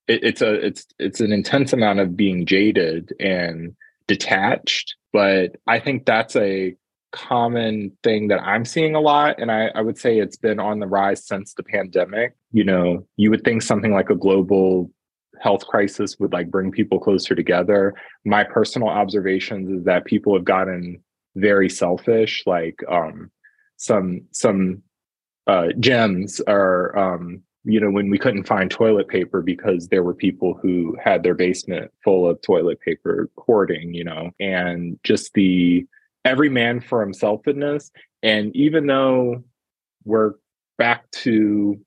it, it's a it's it's an intense amount of being jaded and detached, but I think that's a common thing that I'm seeing a lot. And I, I, would say it's been on the rise since the pandemic. You know, you would think something like a global health crisis would like bring people closer together. My personal observations is that people have gotten very selfish, like um some some uh, gems are, um, you know when we couldn't find toilet paper because there were people who had their basement full of toilet paper hoarding you know and just the every man for himselfness. And even though we're back to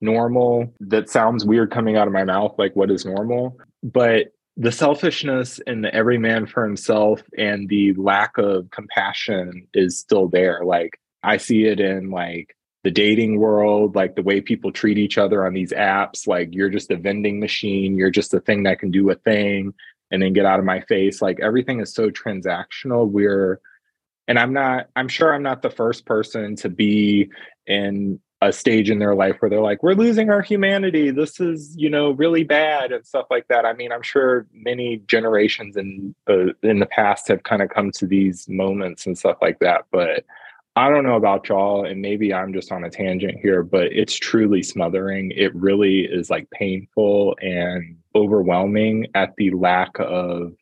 normal that sounds weird coming out of my mouth like what is normal? But the selfishness and the every man for himself and the lack of compassion is still there. Like i see it in like the dating world, like the way people treat each other on these apps, like you're just a vending machine, you're just a thing that can do a thing and then get out of my face. Like everything is so transactional. We're, and I'm not, I'm sure I'm not the first person to be in a stage in their life where they're like, we're losing our humanity. This is, you know, really bad and stuff like that. I mean, I'm sure many generations in uh, in the past have kind of come to these moments and stuff like that. But I don't know about y'all, and maybe I'm just on a tangent here, but it's truly smothering. It really is like painful and overwhelming at the lack of,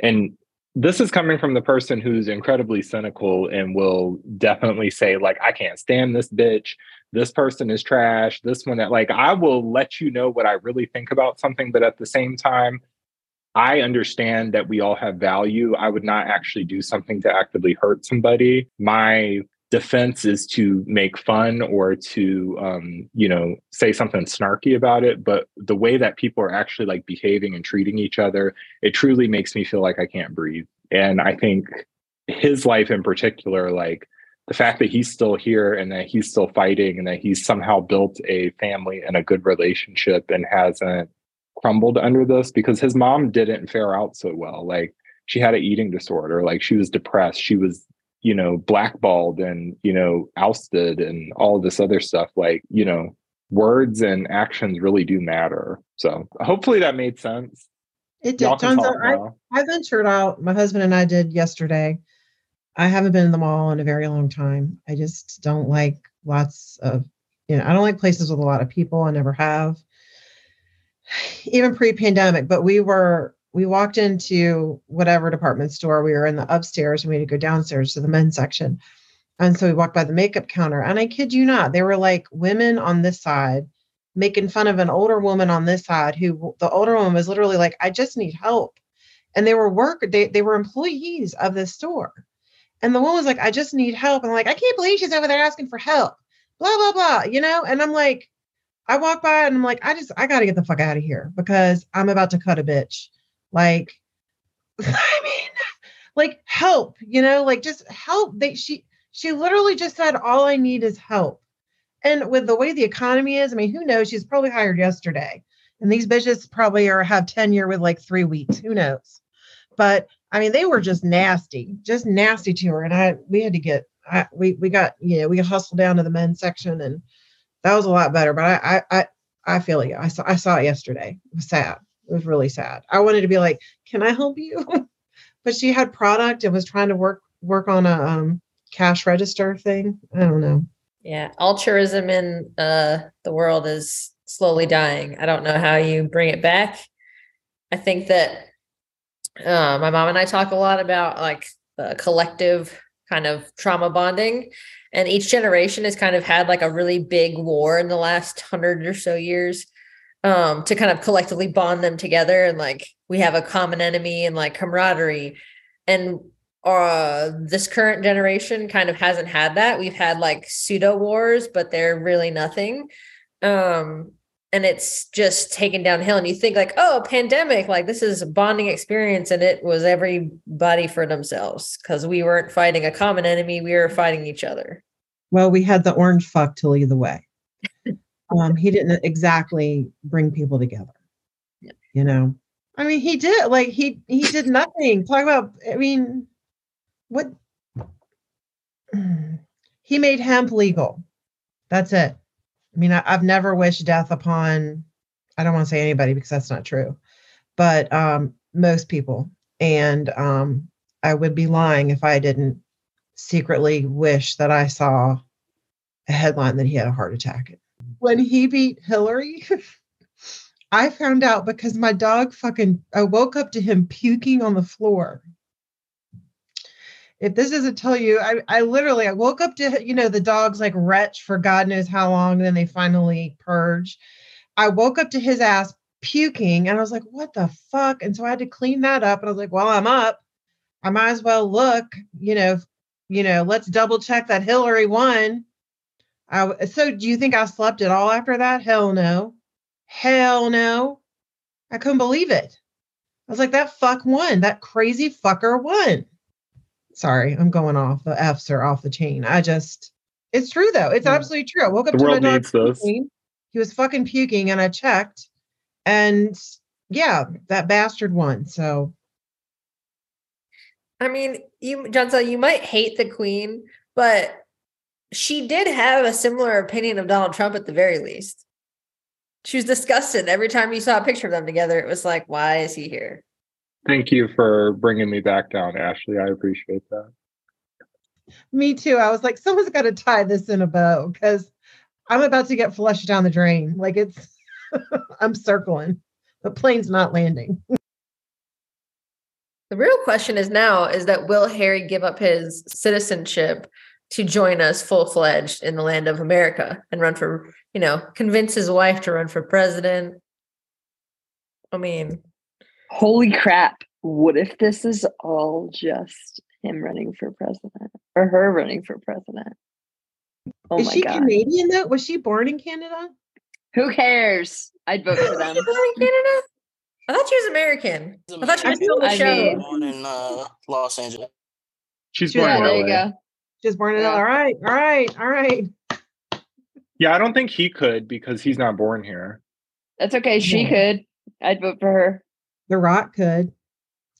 and this is coming from the person who's incredibly cynical and will definitely say, like, I can't stand this bitch. This person is trash. This one that, like, I will let you know what I really think about something, but at the same time, I understand that we all have value. I would not actually do something to actively hurt somebody. My defense is to make fun or to um, you know say something snarky about it but the way that people are actually like behaving and treating each other it truly makes me feel like i can't breathe and i think his life in particular like the fact that he's still here and that he's still fighting and that he's somehow built a family and a good relationship and hasn't crumbled under this because his mom didn't fare out so well. Like she had an eating disorder, like she was depressed, she was, you know, blackballed and, you know, ousted and all this other stuff. Like, you know, words and actions really do matter. So hopefully that made sense. It did. Tons of, I, I ventured out. My husband and I did yesterday. I haven't been in the mall in a very long time. I just don't like lots of, you know, I don't like places with a lot of people. I never have even pre-pandemic, but we were we walked into whatever department store we were in the upstairs and we had to go downstairs to the men's section. And so we walked by the makeup counter. And I kid you not, there were like women on this side making fun of an older woman on this side who the older woman was literally like, I just need help. And they were work, they, they were employees of this store. And the woman was like, I just need help. And I'm like, I can't believe she's over there asking for help. Blah, blah, blah. You know? And I'm like, I walk by and I'm like, I just, I got to get the fuck out of here because I'm about to cut a bitch. Like, I mean, like help, you know, like just help. They, she, she literally just said, all I need is help. And with the way the economy is, I mean, who knows? She's probably hired yesterday. And these bitches probably are have tenure with like three weeks. Who knows? But I mean, they were just nasty, just nasty to her. And I, we had to get, I, we, we got, you know, we hustled down to the men's section and that was a lot better. But I, I, I, I feel you. I saw, I saw it yesterday. It was sad. It was really sad. I wanted to be like, "Can I help you?" but she had product and was trying to work work on a um, cash register thing. I don't know. Yeah, altruism in uh, the world is slowly dying. I don't know how you bring it back. I think that uh, my mom and I talk a lot about like the collective kind of trauma bonding and each generation has kind of had like a really big war in the last hundred or so years um, to kind of collectively bond them together and like we have a common enemy and like camaraderie. And uh this current generation kind of hasn't had that. We've had like pseudo wars but they're really nothing. Um and it's just taken downhill. And you think like oh pandemic like this is a bonding experience and it was everybody for themselves because we weren't fighting a common enemy we were fighting each other. Well we had the orange fuck to lead the way um he didn't exactly bring people together yeah. you know i mean he did like he he did nothing talk about i mean what he made hemp legal that's it I mean, I, have never wished death upon, I don't want to say anybody because that's not true, but um, most people. And um, I would be lying if I didn't secretly wish that I saw a headline that he had a heart attack. When he beat Hillary, I found out because my dog fucking, I woke up to him puking on the floor if this doesn't tell you, I, I literally I woke up to you know the dogs like retch for God knows how long, then they finally purge. I woke up to his ass puking, and I was like, "What the fuck?" And so I had to clean that up, and I was like, "Well, I'm up. I might as well look. You know, you know, let's double check that Hillary won." I, so do you think I slept at all after that? Hell no. Hell no. I couldn't believe it. I was like, that fuck won. That crazy fucker won. Sorry, I'm going off. The F's are off the chain. I just, it's true though. It's absolutely true. I woke up The to my world dog needs this. puking. He was fucking puking, and I checked, and yeah, that bastard won. So I mean, you, Johnson, you might hate the queen, but she did have a similar opinion of Donald Trump at the very least. She was disgusted every time you saw a picture of them together. It was like, why is he here? Thank you for bringing me back down, Ashley. I appreciate that. me too. I was like, someone's got to tie this in a bow because I'm about to get flushed down the drain. Like it's, I'm circling. The plane's not landing. The real question is now is that will Harry give up his citizenship to join us full fledged in the land of America and run for, you know, convince his wife to run for president? I mean, Holy crap. What if this is all just him running for president or her running for president? Oh Is my she god. Canadian though? Was she born in Canada? Who cares? I'd vote for Is them. she born in Canada? I thought she was American. I thought she was I on the I show. mean- Born in uh, Los Angeles. She's She- born Yeah, in there you go. She was born in. Yeah. All right, all right, all right. Yeah, I don't think he could because he's not born here. That's okay. She Yeah. could. I'd vote for her. The Rock could.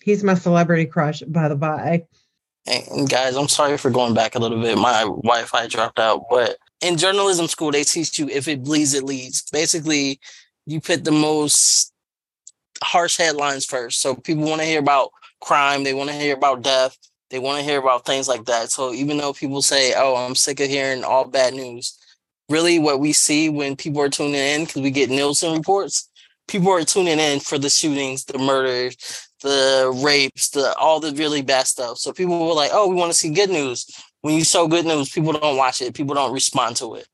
He's my celebrity crush, by the by. And guys, I'm sorry for going back a little bit. My Wi-Fi dropped out, but in journalism school, they teach you if it bleeds, it leads. Basically, you put the most harsh headlines first. So people want to hear about crime, they want to hear about death, they want to hear about things like that. So even though people say, "Oh, I'm sick of hearing all bad news," really, what we see when people are tuning in because we get Nielsen reports, people are tuning in for the shootings, the murders, the rapes, the all the really bad stuff. So people were like, "Oh, we want to see good news." When you show good news, people don't watch it. People don't respond to it.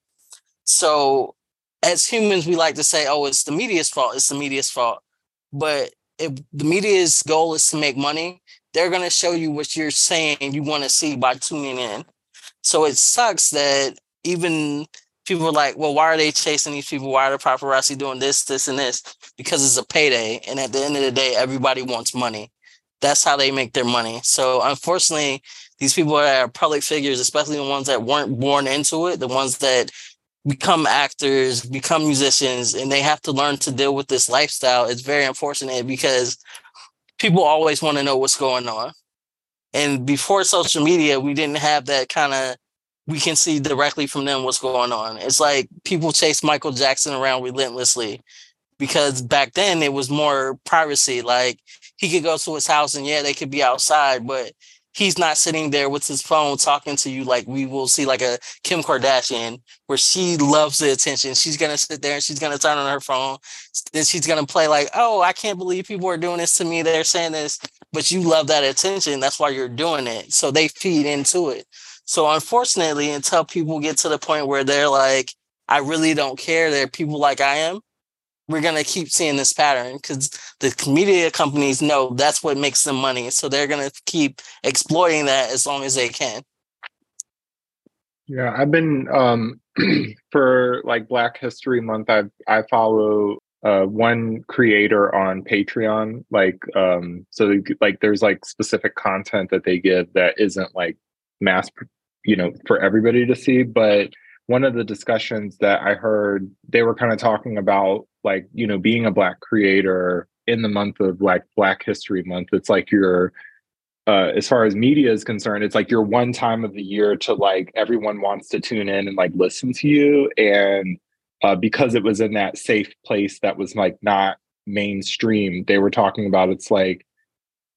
So, as humans, we like to say, "Oh, it's the media's fault. It's the media's fault." But if the media's goal is to make money, they're going to show you what you're saying you want to see by tuning in. So it sucks that even people are like, well, why are they chasing these people? Why are the paparazzi doing this, this, and this? Because it's a payday. And at the end of the day, everybody wants money. That's how they make their money. So unfortunately, these people that are public figures, especially the ones that weren't born into it, the ones that become actors, become musicians, and they have to learn to deal with this lifestyle. It's very unfortunate because people always want to know what's going on. And before social media, we didn't have that kind of we can see directly from them what's going on. It's like people chase Michael Jackson around relentlessly because back then it was more privacy. Like he could go to his house and yeah, they could be outside, but he's not sitting there with his phone talking to you like we will see like a Kim Kardashian where she loves the attention. She's gonna sit there and she's gonna turn on her phone. Then she's gonna play like, oh, I can't believe people are doing this to me. They're saying this, but you love that attention. That's why you're doing it. So they feed into it. So unfortunately, until people get to the point where they're like, I really don't care, they're people like I am, we're gonna keep seeing this pattern because the media companies know that's what makes them money. So they're gonna keep exploiting that as long as they can. Yeah, I've been um for like Black History Month. I I follow uh one creator on Patreon. Like um, so like there's like specific content that they give that isn't like mass, you know, for everybody to see. But one of the discussions that I heard, they were kind of talking about like you know being a Black creator in the month of like Black History Month. It's like you're uh, as far as media is concerned, it's like your one time of the year to like everyone wants to tune in and like listen to you. And uh, because it was in that safe place that was like not mainstream, they were talking about it's like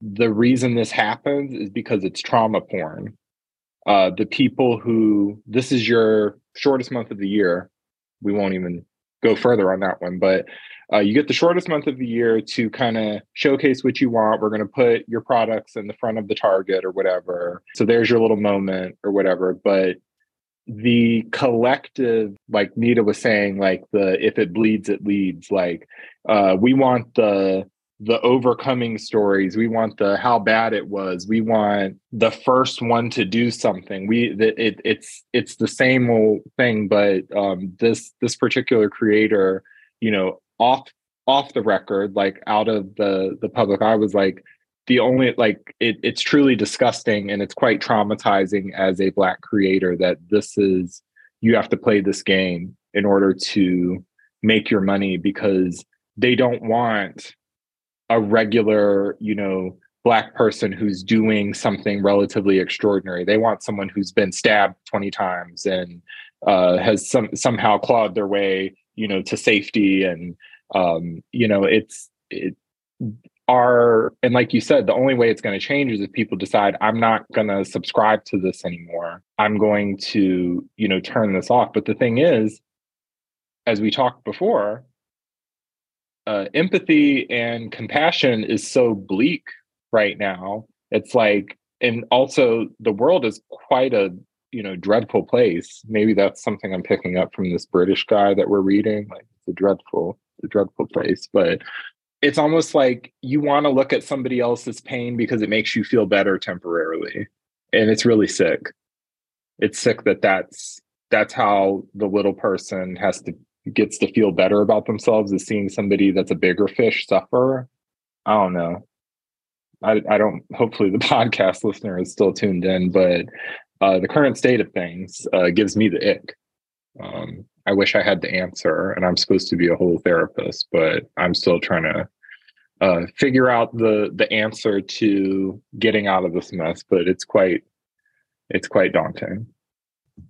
the reason this happens is because it's trauma porn. Uh, the people who this is your shortest month of the year, we won't even go further on that one, but uh, you get the shortest month of the year to kind of showcase what you want. We're going to put your products in the front of the target or whatever. So there's your little moment or whatever. But the collective, like Nita was saying, like the if it bleeds, it leads. Like uh, we want the the overcoming stories. We want the how bad it was. We want the first one to do something. We that it, it's it's the same old thing but um this this particular creator you know off off the record like out of the the public i was like the only like it, it's truly disgusting and it's quite traumatizing as a black creator that this is you have to play this game in order to make your money because they don't want a regular, you know, black person who's doing something relatively extraordinary. They want someone who's been stabbed 20 times and uh, has some somehow clawed their way, you know, to safety. And um, you know, it's it are and like you said, the only way it's going to change is if people decide I'm not going to subscribe to this anymore. I'm going to, you know, turn this off. But the thing is, as we talked before, uh, empathy and compassion is so bleak right now. It's like, and also the world is quite a you know dreadful place. Maybe that's something I'm picking up from this British guy that we're reading. Like it's a dreadful, a dreadful place, but it's almost like you want to look at somebody else's pain because it makes you feel better temporarily, and it's really sick. It's sick that that's that's how the little person has to gets to feel better about themselves is seeing somebody that's a bigger fish suffer. I don't know. I, I don't, hopefully, the podcast listener is still tuned in, but uh, the current state of things uh, gives me the ick. Um, I wish I had the answer, and I'm supposed to be a whole therapist, but I'm still trying to uh, figure out the the answer to getting out of this mess. But it's quite it's quite daunting.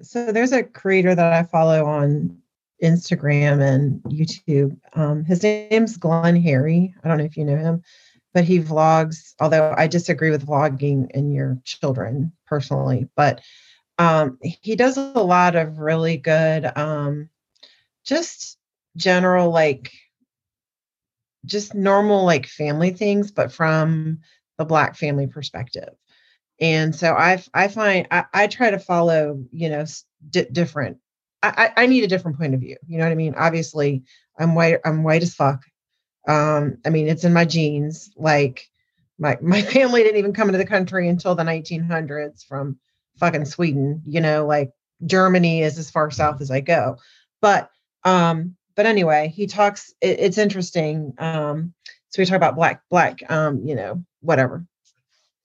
So there's a creator that I follow on Instagram and YouTube. Um, his name's Glen Henry. I don't know if you know him, but he vlogs, although I disagree with vlogging in your children personally, but um, he does a lot of really good, um, just general, like, just normal, like family things, but from the Black family perspective. And so I, I find I, I try to follow, you know, d- different I, I need a different point of view. You know what I mean? Obviously, I'm white. I'm white as fuck. Um, I mean, it's in my genes. Like my my family didn't even come into the country until the 1900s from fucking Sweden. You know, like Germany is as far south as I go. But um, but anyway, he talks. It, it's interesting. Um, so we talk about black black um, you know, whatever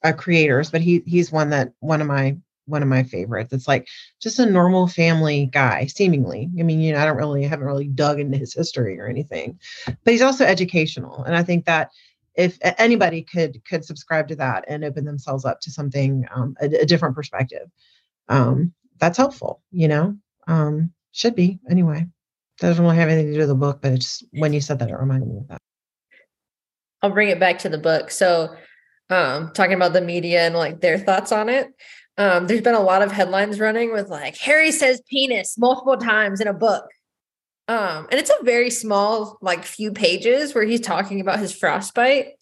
uh, creators, but he he's one that one of my one of my favorites. It's like just a normal family guy, seemingly. I mean, you know, I don't really I haven't really dug into his history or anything, but he's also educational, and I think that if anybody could could subscribe to that and open themselves up to something um, a, a, different perspective, um, that's helpful. You know, um, should be anyway. Doesn't really have anything to do with the book, but it's when you said that, it reminded me of that. I'll bring it back to the book. So, um, talking about the media and like their thoughts on it. Um, there's been a lot of headlines running with like Harry says penis multiple times in a book. Um, and it's a very small, like few pages where he's talking about his frostbite.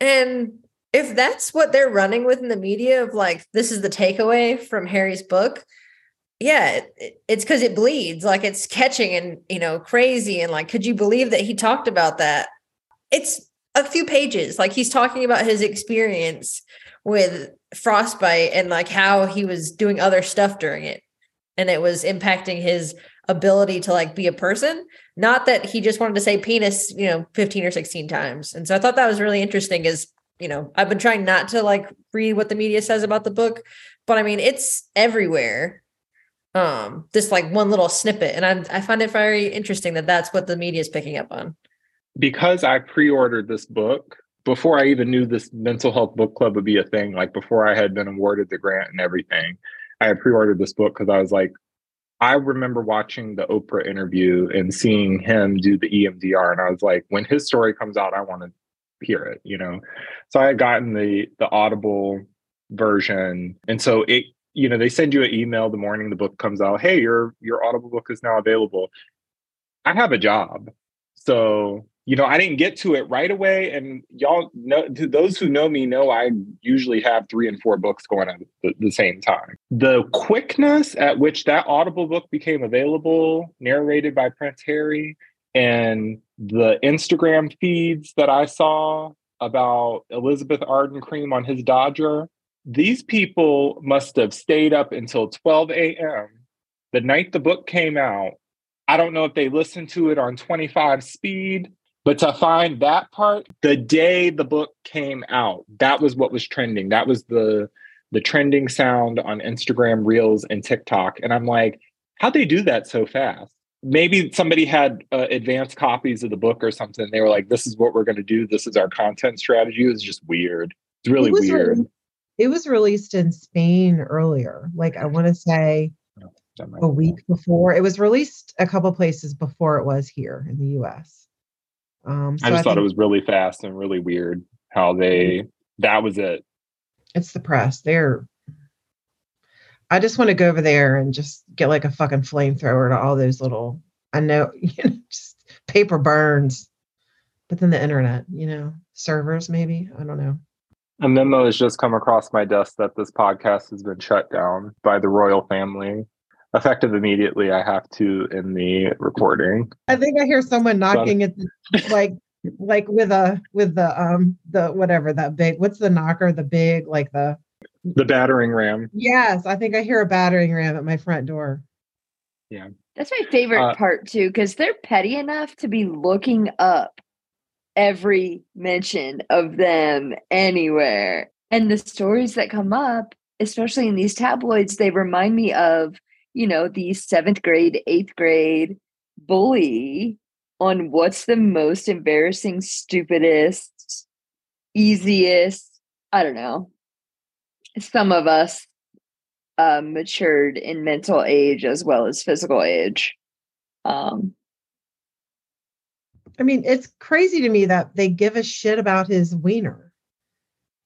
And if that's what they're running with in the media of like, this is the takeaway from Harry's book, yeah, it, it's because it bleeds, like it's catching and, you know, crazy. And like, could you believe that he talked about that? It's a few pages. Like he's talking about his experience with frostbite and like how he was doing other stuff during it. And it was impacting his ability to like be a person. Not that he just wanted to say penis you know 15 or 16 times. And so i thought that was really interesting is you know i've been trying not to like read what the media says about the book but i mean it's everywhere um this like one little snippet. And i i find it very interesting that that's what the media is picking up on. Because i pre-ordered this book before I even knew this mental health book club would be a thing, like before I had been awarded the grant and everything, I had pre-ordered this book because I was like, I remember watching the Oprah interview and seeing him do the EMDR, and I was like, when his story comes out, I want to hear it, you know. So I had gotten the the Audible version, and so it, you know, they send you an email the morning the book comes out. Hey, your your Audible book is now available. I have a job. So, you know, I didn't get to it right away. And y'all know, those who know me know I usually have three and four books going at the, the same time. The quickness at which that Audible book became available, narrated by Prince Harry, and the Instagram feeds that I saw about Elizabeth Arden Cream on his todger, these people must have stayed up until 12 a.m. the night the book came out. I don't know if they listened to it on 25 speed, but to find that part the day the book came out, that was what was trending. That was the the trending sound on Instagram Reels and TikTok. And I'm like, how'd they do that so fast? maybe somebody had uh, advanced copies of the book or something. They were like, "This is what we're going to do. This is our content strategy." It was just weird. It's really it weird. Re- it was released in Spain earlier. Like I want to say a week before. It was released a couple places before it was here in the U.S. Um, so I just I thought it was really fast and really weird how they. That was it. It's the press. They're I just want to go over there and just get like a fucking flamethrower to all those little, I know, you know, just paper burns. But then the internet, you know, servers maybe. I don't know. A memo has just come across my desk that this podcast has been shut down by the royal family. Effective immediately, I have to in the recording. I think I hear someone knocking at the, like like with a with the um the whatever that big what's the knocker the big like the the battering ram. Yes, I think I hear a battering ram at my front door. Yeah. That's my favorite uh, part too, because they're petty enough to be looking up every mention of them anywhere. And the stories that come up, especially in these tabloids, they remind me of, you know, the seventh grade, eighth grade bully on what's the most embarrassing, stupidest, easiest, I don't know, some of us uh, matured in mental age as well as physical age. Um, I mean, it's crazy to me that they give a shit about his wiener.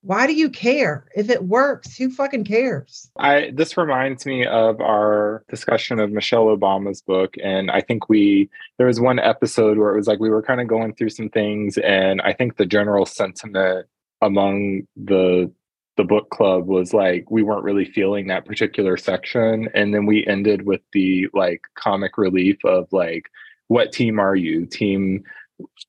Why do you care? If it works, who fucking cares? I this reminds me of our discussion of Michelle Obama's book. And I think we there was one episode where it was like we were kind of going through some things, and I think the general sentiment among the the book club was like we weren't really feeling that particular section and then we ended with the like comic relief of like what team are you team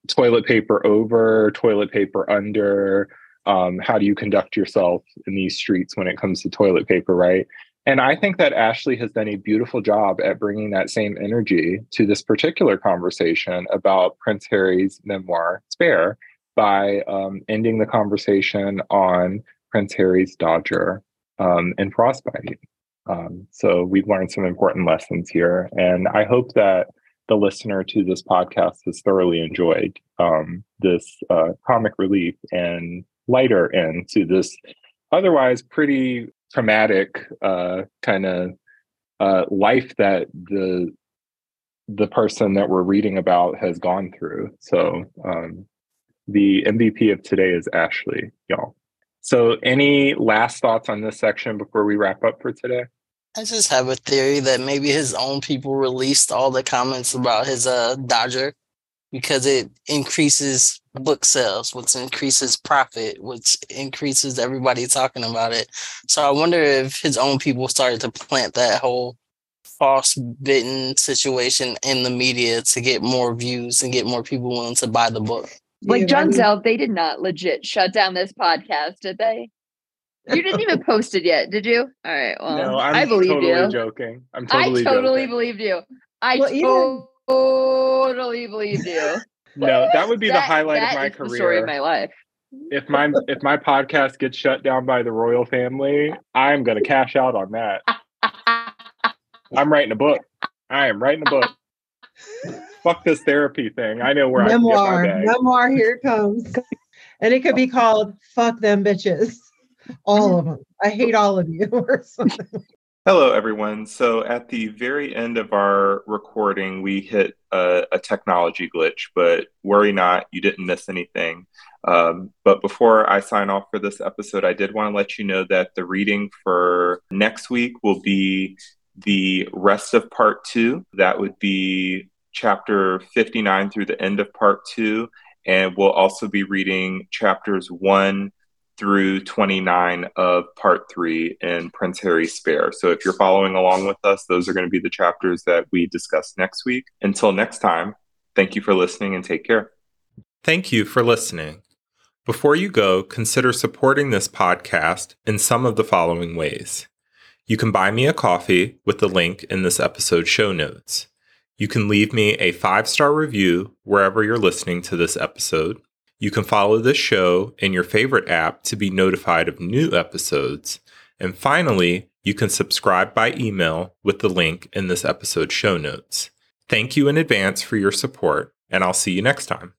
toilet paper over toilet paper under um, how do you conduct yourself in these streets when it comes to toilet paper right and i think that ashley has done a beautiful job at bringing that same energy to this particular conversation about prince harry's memoir spare by um, ending the conversation on Prince Harry's todger um, and frostbite. Um, so we've learned some important lessons here, and I hope that the listener to this podcast has thoroughly enjoyed um, this uh, comic relief and lighter end to this otherwise pretty traumatic uh, kind of uh, life that the the person that we're reading about has gone through. So um, the MVP of today is Ashley, y'all. So, any last thoughts on this section before we wrap up for today? I just have a theory that maybe his own people released all the comments about his uh todger because it increases book sales, which increases profit, which increases everybody talking about it. So I wonder if his own people started to plant that whole false bitten situation in the media to get more views and get more people willing to buy the book. Like John Zell, they did not legit shut down this podcast, did they? You didn't even post it yet, did you? All right. Well, no, I'm I believe totally you. joking. I'm totally joking. I totally joking. believed you. I well, even, totally believed you. No, that would be that, the highlight of my career. story of my life. If my if my podcast gets shut down by the royal family, I'm gonna cash out on that. I'm writing a book. I am writing a book fuck this therapy thing. I know where memoir, I can Memoir, Memoir, here it comes. And it could be called Fuck Them Bitches. All of them. I hate all of you or something. Hello, everyone. So at the very end of our recording, we hit a, a technology glitch, but worry not, you didn't miss anything. Um, but before I sign off for this episode, I did want to let you know that the reading for next week will be the rest of part two. That would be chapter 59 through the end of part two, and we'll also be reading chapters one through 29 of part three in Prince Harry Spare. So if you're following along with us, those are going to be the chapters that we discuss next week. Until next time, thank you for listening and take care. Thank you for listening. Before you go, consider supporting this podcast in some of the following ways. You can buy me a coffee with the link in this episode show notes. You can leave me a five star review wherever you're listening to this episode. You can follow this show in your favorite app to be notified of new episodes. And finally, you can subscribe by email with the link in this episode show notes. Thank you in advance for your support, and I'll see you next time.